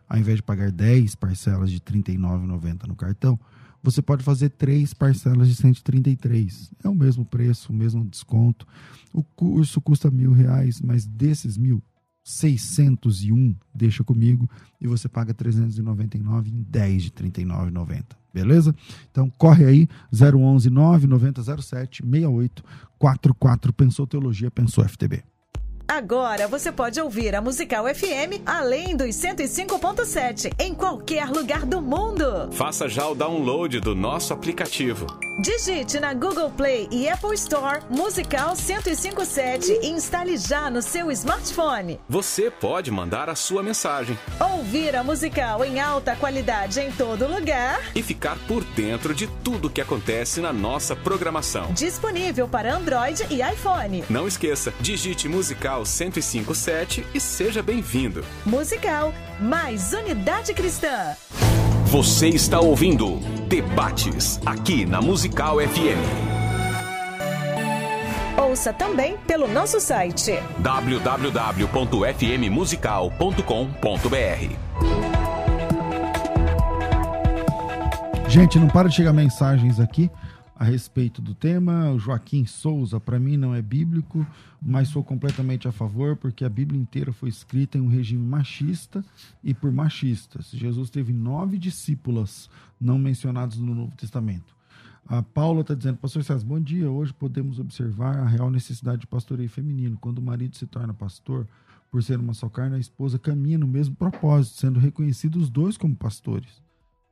C: ao invés de pagar 10 parcelas de R$ 39,90 no cartão, você pode fazer três parcelas de 133. É o mesmo preço, o mesmo desconto. O curso custa mil reais, mas desses mil, 601 deixa comigo e você paga 399 em 10 de 39,90. Beleza? Então corre aí 011 99007 6844. Pensou Teologia, pensou FTB.
B: Agora você pode ouvir a Musical FM além dos 105.7 em qualquer lugar do mundo.
A: Faça já o download do nosso aplicativo.
B: Digite na Google Play e Apple Store Musical 1057 e instale já no seu smartphone.
A: Você pode mandar a sua mensagem.
B: Ouvir a Musical em alta qualidade em todo lugar.
A: E ficar por dentro de tudo que acontece na nossa programação.
B: Disponível para Android e iPhone.
A: Não esqueça, digite Musical 1057 e seja bem-vindo.
B: Musical, mais unidade cristã.
A: Você está ouvindo Debates aqui na Musical FM.
B: Ouça também pelo nosso site
A: www.fmmusical.com.br.
C: Gente, não para de chegar mensagens aqui a respeito do tema. O Joaquim Souza, para mim não é bíblico, mas sou completamente a favor, porque a Bíblia inteira foi escrita em um regime machista e por machistas. Jesus teve nove discípulas não mencionados no Novo Testamento. A Paula está dizendo, pastor César, bom dia. Hoje podemos observar a real necessidade de pastoreio feminino. Quando o marido se torna pastor, por ser uma só carne, a esposa caminha no mesmo propósito, sendo reconhecidos os dois como pastores.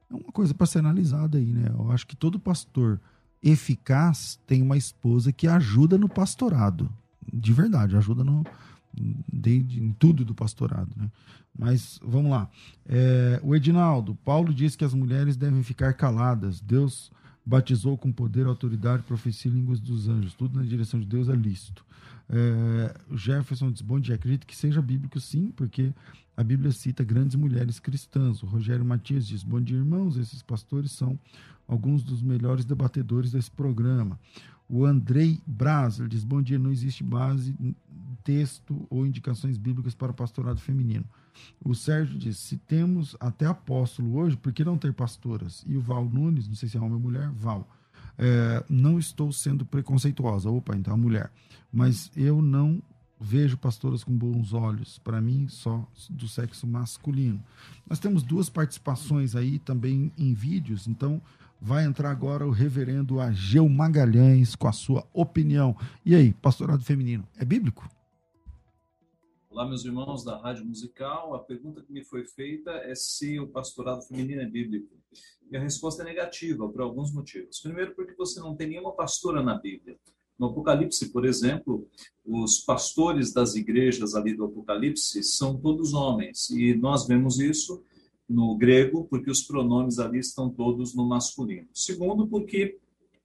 C: É uma coisa para ser analisada aí, né? Eu acho que todo pastor eficaz tem uma esposa que ajuda no pastorado. De verdade, ajuda no, de, em tudo do pastorado. Né? Mas vamos lá. É, o Edinaldo, Paulo diz que as mulheres devem ficar caladas. Deus batizou com poder, autoridade, profecia e línguas dos anjos. Tudo na direção de Deus é lícito. É, Jefferson diz: Bom dia, acredito que seja bíblico sim, porque a Bíblia cita grandes mulheres cristãs. O Rogério Matias diz: Bom dia, irmãos. Esses pastores são alguns dos melhores debatedores desse programa. O Andrei Braz diz: Bom dia, não existe base, texto ou indicações bíblicas para o pastorado feminino. O Sérgio diz: Se temos até apóstolo hoje, por que não ter pastoras? E o Val Nunes, não sei se é homem ou mulher, Val. É, não estou sendo preconceituosa, opa, então a mulher, mas eu não vejo pastoras com bons olhos, para mim, só do sexo masculino. Nós temos duas participações aí também em vídeos, então Vai entrar agora o reverendo Ageu Magalhães com a sua opinião. E aí, pastorado feminino, é bíblico?
F: Olá, meus irmãos da Rádio Musical. A pergunta que me foi feita é se o pastorado feminino é bíblico. E a resposta é negativa, por alguns motivos. Primeiro, porque você não tem nenhuma pastora na Bíblia. No Apocalipse, por exemplo, os pastores das igrejas ali do Apocalipse são todos homens. E nós vemos isso no grego, porque os pronomes ali estão todos no masculino. Segundo, porque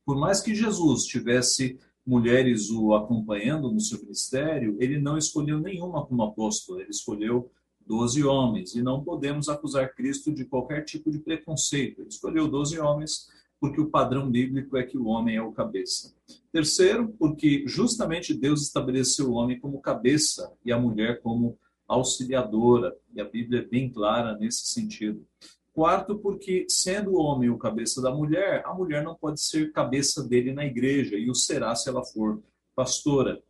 F: por mais que Jesus tivesse mulheres o acompanhando no seu ministério, ele não escolheu nenhuma como apóstolo, ele escolheu doze homens. E não podemos acusar Cristo de qualquer tipo de preconceito. Ele escolheu doze homens porque o padrão bíblico é que o homem é o cabeça. Terceiro, porque justamente Deus estabeleceu o homem como cabeça e a mulher como auxiliadora, e a Bíblia é bem clara nesse sentido. Quarto, porque sendo o homem o cabeça da mulher, a mulher não pode ser cabeça dele na igreja, e o será se ela for pastora.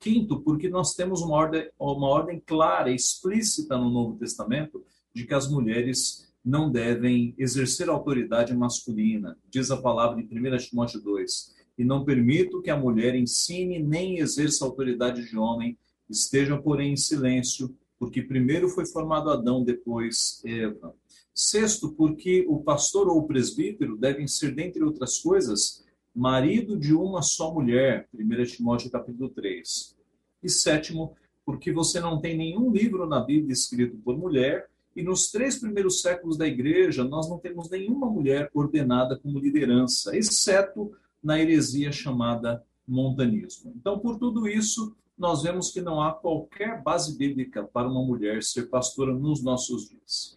F: Quinto, porque nós temos uma ordem, uma ordem clara, explícita no Novo Testamento, de que as mulheres não devem exercer autoridade masculina. Diz a palavra em 1 Timóteo 2. E não permito que a mulher ensine nem exerça autoridade de homem, Estejam, porém, em silêncio, porque primeiro foi formado Adão, depois Eva. Sexto, porque o pastor ou o presbítero devem ser, dentre outras coisas, marido de uma só mulher, 1 Timóteo capítulo 3. E sétimo, porque você não tem nenhum livro na Bíblia escrito por mulher, e nos três primeiros séculos da igreja nós não temos nenhuma mulher ordenada como liderança, exceto na heresia chamada montanismo. Então, por tudo isso, nós vemos que não há qualquer base bíblica para uma mulher ser pastora nos nossos dias.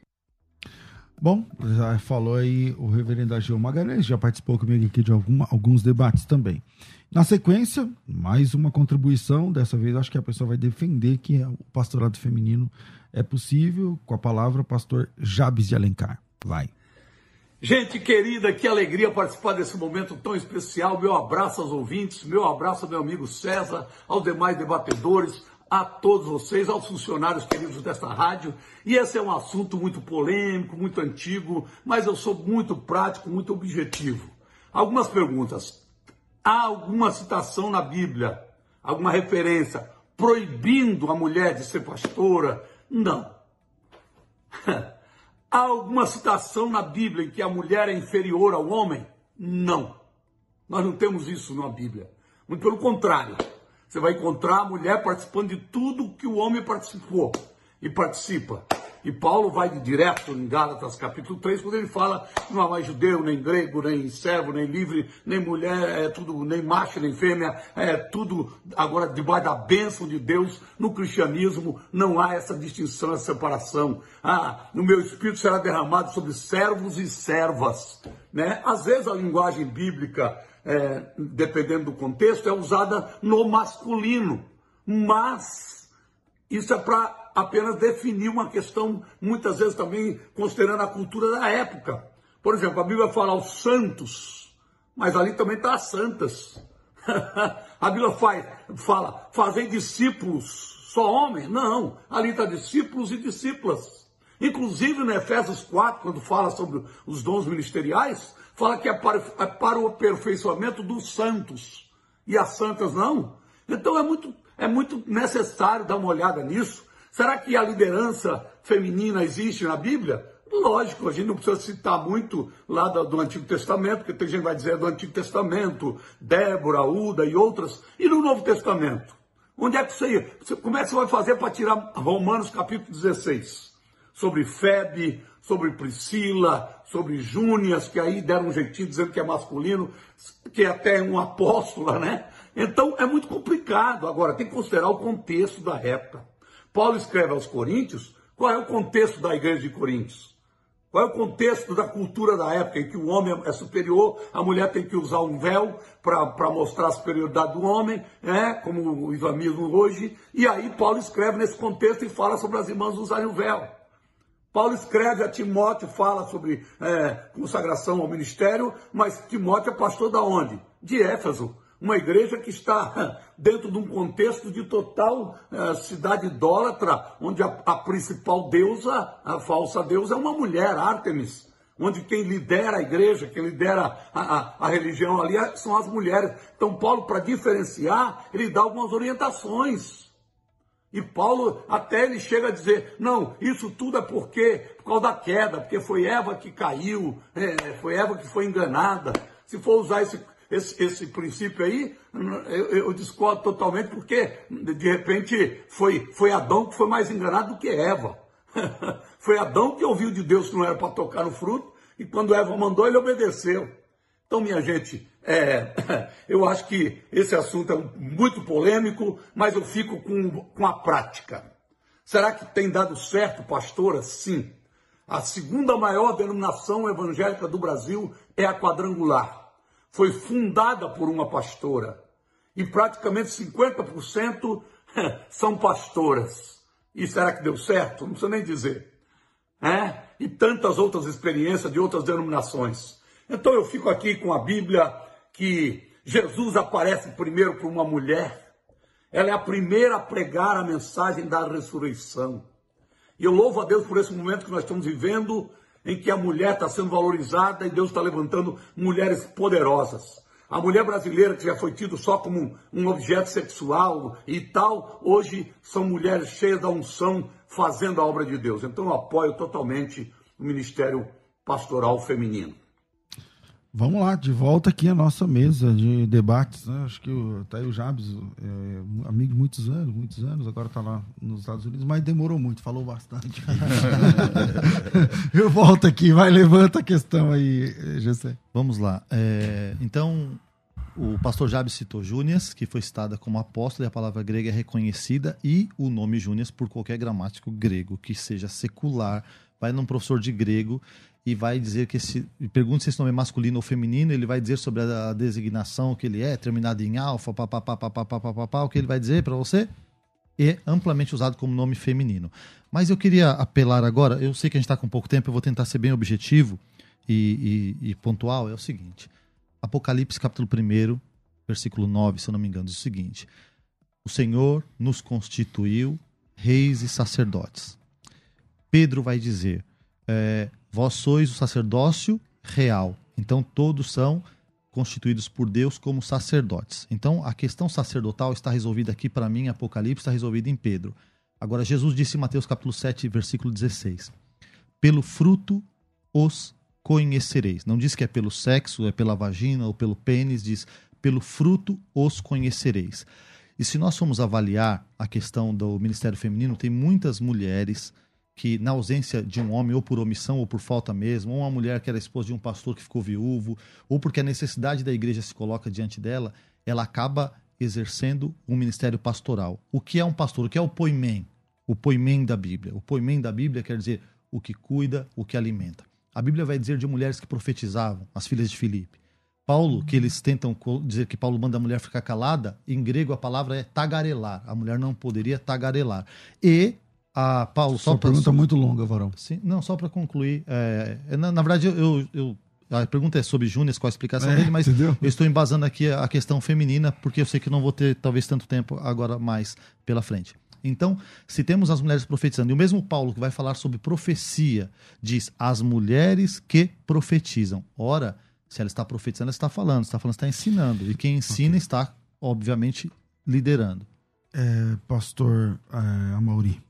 C: Bom, já falou aí o reverendo Agil Magalhães, já participou comigo aqui de alguma, alguns debates também. Na sequência, mais uma contribuição. Dessa vez, acho que a pessoa vai defender que o pastorado feminino é possível, com a palavra pastor Jabes de Alencar. Vai.
G: Gente querida, que alegria participar desse momento tão especial. Meu abraço aos ouvintes, meu abraço ao meu amigo César, aos demais debatedores, a todos vocês, aos funcionários queridos desta rádio. E esse é um assunto muito polêmico, muito antigo, mas eu sou muito prático, muito objetivo. Algumas perguntas. Há alguma citação na Bíblia, alguma referência proibindo a mulher de ser pastora? Não. [LAUGHS] Há alguma citação na Bíblia em que a mulher é inferior ao homem? Não. Nós não temos isso na Bíblia. Muito pelo contrário. Você vai encontrar a mulher participando de tudo que o homem participou e participa. E Paulo vai direto em Gálatas capítulo 3, quando ele fala não há mais judeu, nem grego, nem servo, nem livre, nem mulher, é tudo, nem macho, nem fêmea, é tudo agora debaixo da bênção de Deus. No cristianismo não há essa distinção, essa separação. Ah, no meu espírito será derramado sobre servos e servas. Né? Às vezes a linguagem bíblica é, dependendo do contexto, é usada no masculino. Mas isso é para apenas definir uma questão, muitas vezes também considerando a cultura da época. Por exemplo, a Bíblia fala aos santos, mas ali também está as santas. [LAUGHS] a Bíblia faz, fala, fazer discípulos, só homem? Não, ali está discípulos e discípulas. Inclusive no Efésios 4, quando fala sobre os dons ministeriais, fala que é para, é para o aperfeiçoamento dos santos. E as santas não. Então é muito, é muito necessário dar uma olhada nisso. Será que a liderança feminina existe na Bíblia? Lógico, a gente não precisa citar muito lá do, Antigo Testamento, porque tem gente que vai dizer do Antigo Testamento, Débora, Uda e outras. E no Novo Testamento? Onde é que você? Como é que você vai fazer para tirar Romanos capítulo 16? Sobre Febe, sobre Priscila, sobre Júnias, que aí deram um jeitinho dizendo que é masculino, que é até um apóstola, né? Então é muito complicado. Agora, tem que considerar o contexto da época. Paulo escreve aos Coríntios, qual é o contexto da igreja de Coríntios? Qual é o contexto da cultura da época em que o homem é superior, a mulher tem que usar um véu para mostrar a superioridade do homem, né? como o islamismo hoje, e aí Paulo escreve nesse contexto e fala sobre as irmãs usarem o véu. Paulo escreve a Timóteo, fala sobre é, consagração ao ministério, mas Timóteo é pastor da onde? De Éfeso, uma igreja que está dentro de um contexto de total é, cidade idólatra, onde a, a, principal deusa, a falsa deusa, é uma mulher, Ártemis, onde quem lidera a igreja, quem lidera a, a, a religião ali são as mulheres. Então, Paulo, para diferenciar, ele dá algumas orientações. E Paulo até ele chega a dizer: não, isso tudo é porque, por causa da queda, porque foi Eva que caiu, é, foi Eva que foi enganada. Se for usar esse, esse, esse princípio aí, eu, eu, discordo totalmente, porque de repente foi, foi Adão que foi mais enganado do que Eva. [LAUGHS] foi Adão que ouviu de Deus que não era para tocar no fruto, e quando Eva mandou, ele obedeceu. Então, minha gente, é, [LAUGHS] eu acho que esse assunto é muito polêmico, mas eu fico com, com a prática. Será que tem dado certo, pastora? Sim. A segunda maior denominação evangélica do Brasil é a quadrangular. Foi fundada por uma pastora. E praticamente 50% [LAUGHS] são pastoras. E será que deu certo? Não precisa nem dizer. É? E tantas outras experiências de outras denominações. Então eu fico aqui com a Bíblia que Jesus aparece primeiro para uma mulher, ela é a primeira a pregar a mensagem da ressurreição. E eu louvo a Deus por esse momento que nós estamos vivendo, em que a mulher está sendo valorizada e Deus está levantando mulheres poderosas. A mulher brasileira, que já foi tido só como um objeto sexual e tal, hoje são mulheres cheias da unção, fazendo a obra de Deus. Então eu apoio totalmente o ministério pastoral feminino.
C: Vamos lá, de volta aqui a nossa mesa de debates. Né? Acho que o, tá aí o Jabes, é, amigo de muitos anos, muitos anos, agora está lá nos Estados Unidos, mas demorou muito, falou bastante. [LAUGHS] Eu volto aqui, vai, levanta a questão aí, Gessé.
D: Vamos lá. É, então, o pastor Jabes citou Júnias, que foi citada como apóstolo, e a palavra grega é reconhecida, e o nome Júnias por qualquer gramático grego que seja secular, vai num professor de grego e vai dizer que esse. Pergunta se esse nome é masculino ou feminino, ele vai dizer sobre a, designação que ele é, terminado em alfa, papapá, papapá, papapá, o que ele vai dizer para você? É amplamente usado como nome feminino. Mas eu queria apelar agora, eu sei que a gente está com pouco tempo, eu vou tentar ser bem objetivo e, e, e pontual. É o seguinte: Apocalipse, capítulo 1, versículo 9, se eu não me engano, diz o seguinte: O Senhor nos constituiu reis e sacerdotes. Pedro vai dizer: é, Vós sois o sacerdócio real. Então todos são constituídos por Deus como sacerdotes. Então a questão sacerdotal está resolvida aqui para mim, Apocalipse está resolvida em Pedro. Agora Jesus disse em Mateus capítulo 7, versículo 16: Pelo fruto os conhecereis. Não diz que é pelo sexo, é pela vagina ou pelo pênis, diz pelo fruto os conhecereis. E se nós formos avaliar a questão do ministério feminino, tem muitas mulheres que, na ausência de um homem, ou por omissão ou por falta mesmo, ou uma mulher que era esposa de um pastor que ficou viúvo, ou porque a necessidade da igreja se coloca diante dela, ela acaba exercendo um ministério pastoral. O que é um pastor? O que é o poimen? O poimen da Bíblia. O poimen da Bíblia quer dizer o que cuida, o que alimenta. A Bíblia vai dizer de mulheres que profetizavam, as filhas de Filipe. Paulo, que eles tentam dizer que Paulo manda a mulher ficar calada, em grego a palavra é tagarelar. A mulher não poderia tagarelar. E a Paulo,
C: só pra, pergunta muito longa, Varão.
D: Sim, não, só para concluir. É, na, na, verdade, eu, eu, a pergunta é sobre Júnior, qual a explicação é, dele, mas entendeu? eu estou embasando aqui a questão feminina, porque eu sei que não vou ter talvez tanto tempo agora mais pela frente. Então, se temos as mulheres profetizando, e o mesmo Paulo que vai falar sobre profecia, diz as mulheres que profetizam. Ora, se ela está profetizando, ela está falando, está falando, está ensinando. E quem ensina okay. está, obviamente, liderando.
C: É, pastor é, Amauri.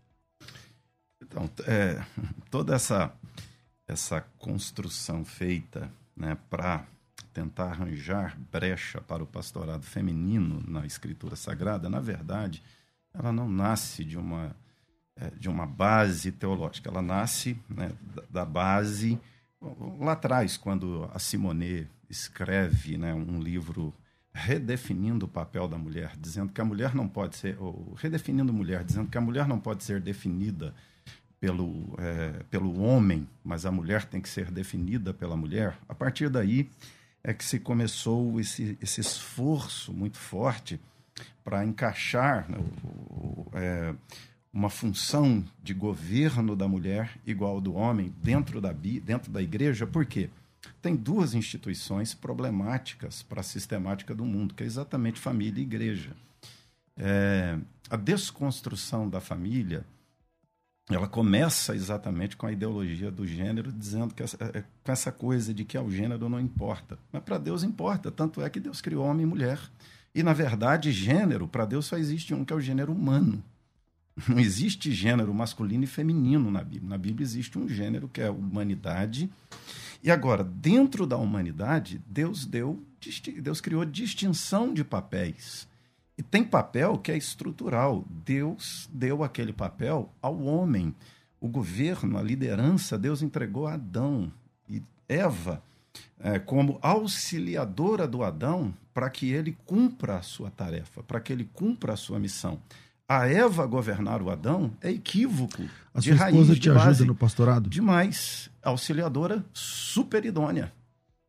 E: Então, é, [LAUGHS] toda essa, essa construção feita né, para tentar arranjar brecha para o pastorado feminino na escritura sagrada, na verdade, ela não nasce de uma, é, de uma base teológica, ela nasce né, da, da, base. Lá atrás, quando a Simone escreve né, um livro redefinindo o papel da mulher, dizendo que a mulher não pode ser, ou redefinindo mulher, dizendo que a mulher não pode ser definida pelo, é, pelo homem, mas a mulher tem que ser definida pela mulher, a partir daí é que se começou esse, esse esforço muito forte para encaixar né, o, o, é, uma função de governo da mulher igual do homem dentro da, dentro da igreja, por quê? Tem duas instituições problemáticas para a sistemática do mundo, que é exatamente família e igreja. É, a desconstrução da família ela começa exatamente com a ideologia do gênero, dizendo que essa, é, com essa coisa de que o gênero não importa. Mas para Deus importa, tanto é que Deus criou homem e mulher. E, na verdade, gênero, para Deus só existe um, que é o gênero humano. Não existe gênero masculino e feminino na Bíblia. Na Bíblia existe um gênero que é a humanidade. E agora, dentro da humanidade, Deus deu, Deus criou distinção de papéis. E tem papel que é estrutural. Deus deu aquele papel ao homem. O governo, a liderança, Deus entregou a Adão. E Eva, é, como auxiliadora do Adão, para que ele cumpra a sua tarefa, para que ele cumpra a sua missão. A Eva governar o Adão é equívoco.
C: A de sua raiz, esposa te ajuda no pastorado?
E: Demais. Auxiliadora super idônea.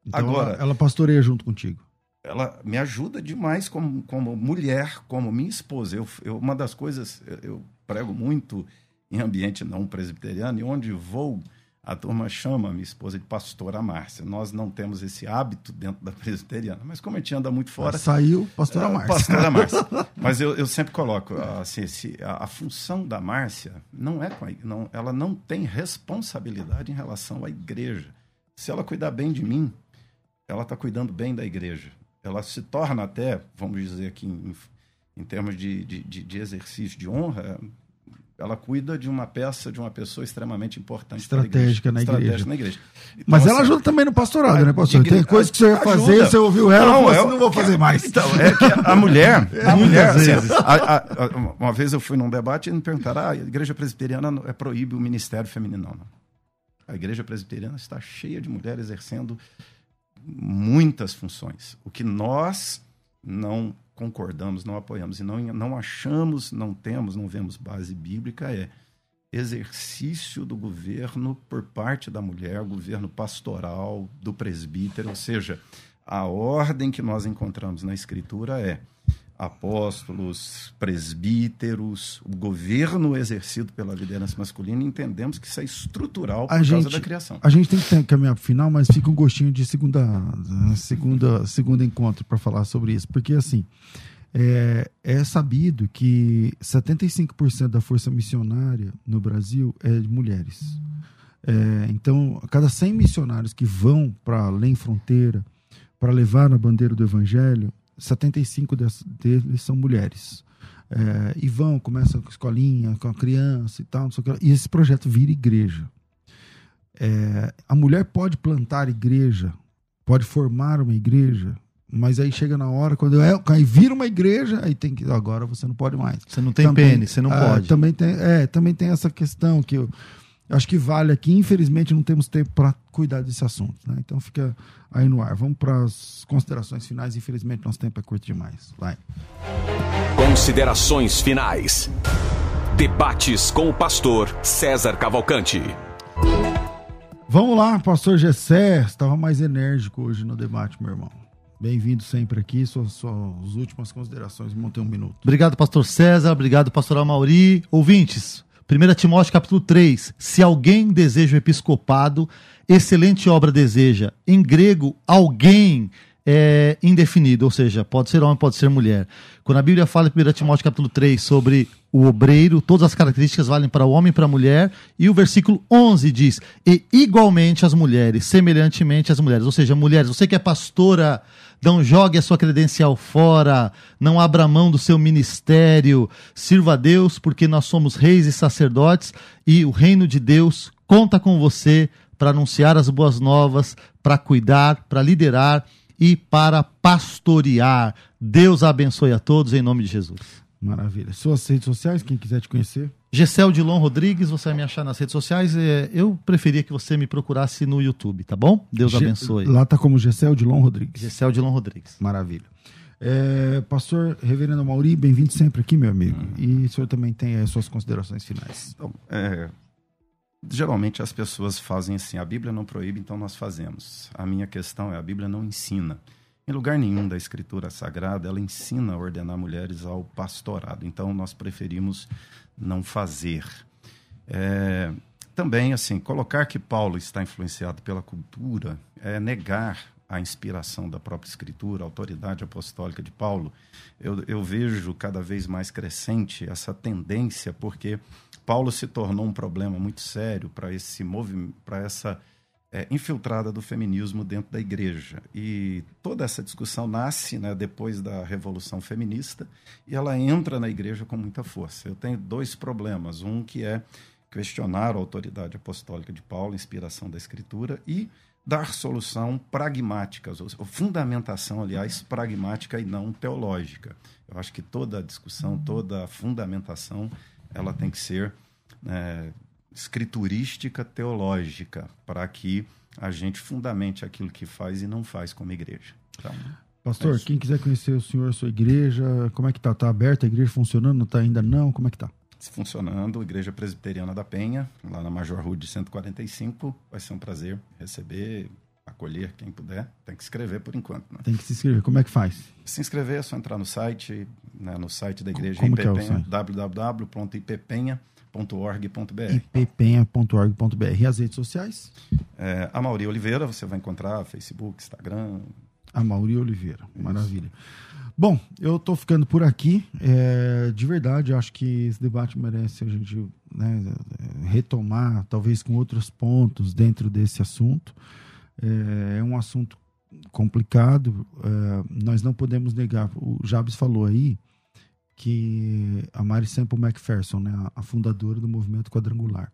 C: Então Agora, ela, ela pastoreia junto contigo
E: ela me ajuda demais como, como mulher, como minha esposa. Eu, eu, uma das coisas, eu prego muito em ambiente não presbiteriano, e onde vou, a turma chama minha esposa de pastora Márcia. Nós não temos esse hábito dentro da presbiteriana, mas como a gente anda muito fora.
C: Saiu pastora
E: é,
C: Márcia.
E: Pastora Márcia. [LAUGHS] mas eu, eu sempre coloco assim, a, a, função da Márcia não é com a, não, ela não tem responsabilidade em relação à igreja. Se ela cuidar bem de mim, ela está cuidando bem da igreja ela se torna até, vamos dizer aqui, em, em termos de, de, de, exercício de honra, ela cuida de uma peça, de uma pessoa extremamente importante
C: estratégica, na, igreja.
E: estratégica na igreja.
C: Então, Mas ela assim, ajuda também no pastorado, né, pastor? Tem coisas que você vai fazer, você ouviu ela, não, eu, assim, não vou fazer mais.
E: Então, é que a mulher, [LAUGHS] a mulher, assim, a, a, uma vez eu fui num debate e me perguntaram, ah, a igreja presbiteriana é proíbe o ministério feminino. Não. A igreja presbiteriana está cheia de mulheres exercendo muitas funções. O que nós não concordamos, não apoiamos e não, não achamos, não temos, não vemos base bíblica é exercício do governo por parte da mulher, governo pastoral, do presbítero, ou seja, a ordem que nós encontramos na Escritura é apóstolos, presbíteros, o governo exercido pela liderança masculina, entendemos que isso é estrutural por
C: a
E: causa
C: gente,
E: da criação.
C: A gente tem que caminhar para o final, mas fica um gostinho de segunda, segunda, segundo encontro para falar sobre isso, porque assim é, é sabido que 75% da força missionária no Brasil é de mulheres. É, então, a cada 100 missionários que vão para além fronteira para levar a bandeira do evangelho, 75 deles são mulheres. É, e vão, começam com escolinha, com a criança e tal, e esse projeto vira igreja. É, a mulher pode plantar igreja, pode formar uma igreja, mas aí chega na hora, quando é, aí vira uma igreja, aí tem que. Agora você não pode mais.
D: Você não tem também, pene, você não
C: é,
D: pode.
C: Também tem, é, também tem essa questão que eu, eu acho que vale aqui. Infelizmente, não temos tempo para cuidar desse assunto. Né? Então fica aí no ar. Vamos para as considerações finais. Infelizmente, nosso tempo é curto demais. Vai.
A: Considerações finais. Debates com o pastor César Cavalcante.
C: Vamos lá, pastor Gessé. Estava mais enérgico hoje no debate, meu irmão. Bem-vindo sempre aqui. Suas, suas últimas considerações. Montei um minuto.
D: Obrigado, pastor César. Obrigado, pastor Amauri. Ouvintes, 1 Timóteo capítulo 3. Se alguém deseja o episcopado, excelente obra deseja. Em grego, alguém é indefinido, ou seja, pode ser homem, pode ser mulher. Quando a Bíblia fala em 1 Timóteo capítulo 3 sobre o obreiro, todas as características valem para o homem e para a mulher, e o versículo 11 diz: "E igualmente as mulheres, semelhantemente as mulheres", ou seja, mulheres, você que é pastora, não jogue a sua credencial fora, não abra mão do seu ministério, sirva a Deus, porque nós somos reis e sacerdotes e o reino de Deus conta com você para anunciar as boas novas, para cuidar, para liderar e para pastorear. Deus abençoe a todos em nome de Jesus.
C: Maravilha. Suas redes sociais, quem quiser te conhecer?
D: Gessel Dilon Rodrigues, você vai me achar nas redes sociais. É, eu preferia que você me procurasse no YouTube, tá bom? Deus abençoe.
C: Lá tá como Gessel Dilon Rodrigues.
D: Gessel Dilon Rodrigues.
C: Maravilha. É, pastor Reverendo Mauri, bem-vindo sempre aqui, meu amigo. Hum. E o senhor também tem as suas considerações finais.
E: Então, é, geralmente as pessoas fazem assim: a Bíblia não proíbe, então nós fazemos. A minha questão é: a Bíblia não ensina. Em lugar nenhum da Escritura Sagrada ela ensina a ordenar mulheres ao pastorado. Então nós preferimos não fazer. É, também, assim, colocar que Paulo está influenciado pela cultura é negar a inspiração da própria Escritura, a autoridade apostólica de Paulo. Eu, eu vejo cada vez mais crescente essa tendência, porque Paulo se tornou um problema muito sério para esse movimento, para essa é, infiltrada do feminismo dentro da igreja. E toda essa discussão nasce né, depois da Revolução Feminista e ela entra na igreja com muita força. Eu tenho dois problemas. Um que é questionar a autoridade apostólica de Paulo, inspiração da Escritura, e dar solução pragmáticas, ou fundamentação, aliás, pragmática e não teológica. Eu acho que toda a discussão, toda a fundamentação, ela tem que ser é, escriturística teológica para que a gente fundamente aquilo que faz e não faz como igreja. Então,
C: Pastor, é quem quiser conhecer o senhor, sua igreja, como é que tá? Tá aberta a igreja funcionando? Não tá ainda não? Como é que tá?
E: Funcionando, Igreja Presbiteriana da Penha, lá na Major Rude 145. Vai ser um prazer receber, acolher quem puder. Tem que se inscrever por enquanto. Né?
C: Tem que se inscrever. Como é que faz?
E: Se inscrever é só entrar no site, né, no site da igreja
C: Como IPPenha, é
E: ipenha.org.br.
C: ippenha.org.br. E as redes sociais?
E: É, a Mauri Oliveira, você vai encontrar Facebook, Instagram.
C: A Mauri Oliveira, Isso. maravilha. Bom, eu estou ficando por aqui. É, de verdade, acho que esse debate merece a gente né, retomar, talvez com outros pontos dentro desse assunto. É, é um assunto complicado. É, nós não podemos negar. O Jabes falou aí que a Mary Sample McPherson, né, a fundadora do movimento quadrangular.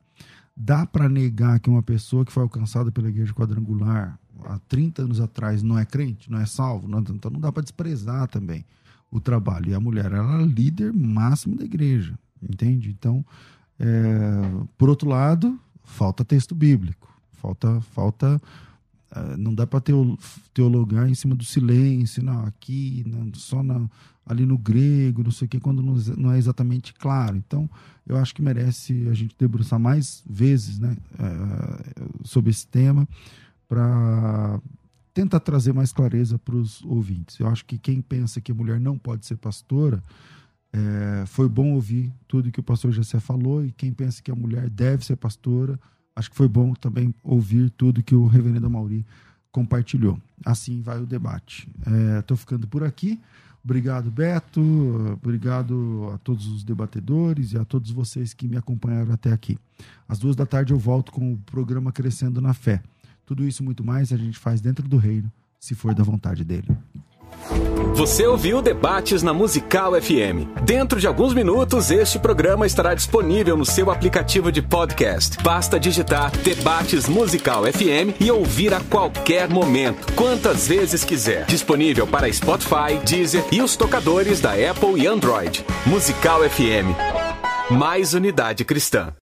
C: Dá para negar que uma pessoa que foi alcançada pela igreja quadrangular há 30 anos atrás não é crente, não é salvo? Não, então não dá para desprezar também o trabalho. E a mulher ela é líder máximo da igreja, entende? Então, é, por outro lado, falta texto bíblico, falta, falta não dá para teologar em cima do silêncio, não, aqui, não, só na, ali no grego, não sei o que, quando não, não, é exatamente claro. Então, eu acho que merece a gente debruçar mais vezes né, uh, sobre esse tema para tentar trazer mais clareza para os ouvintes. Eu acho que quem pensa que a mulher não pode ser pastora, é, foi bom ouvir tudo que o pastor Jessé falou, e quem pensa que a mulher deve ser pastora, acho que foi bom também ouvir tudo que o reverendo Mauri compartilhou. Assim vai o debate. Estou é, ficando por aqui. Obrigado, Beto. Obrigado a todos os debatedores e a todos vocês que me acompanharam até aqui. Às duas da tarde eu volto com o programa Crescendo na Fé. Tudo isso muito mais a gente faz dentro do reino, se for da vontade dele.
A: Você ouviu Debates na Musical FM. Dentro de alguns minutos, este programa estará disponível no seu aplicativo de podcast. Basta digitar Debates Musical FM e ouvir a qualquer momento, quantas vezes quiser. Disponível para Spotify, Deezer e os tocadores da Apple e Android. Musical FM. Mais unidade cristã.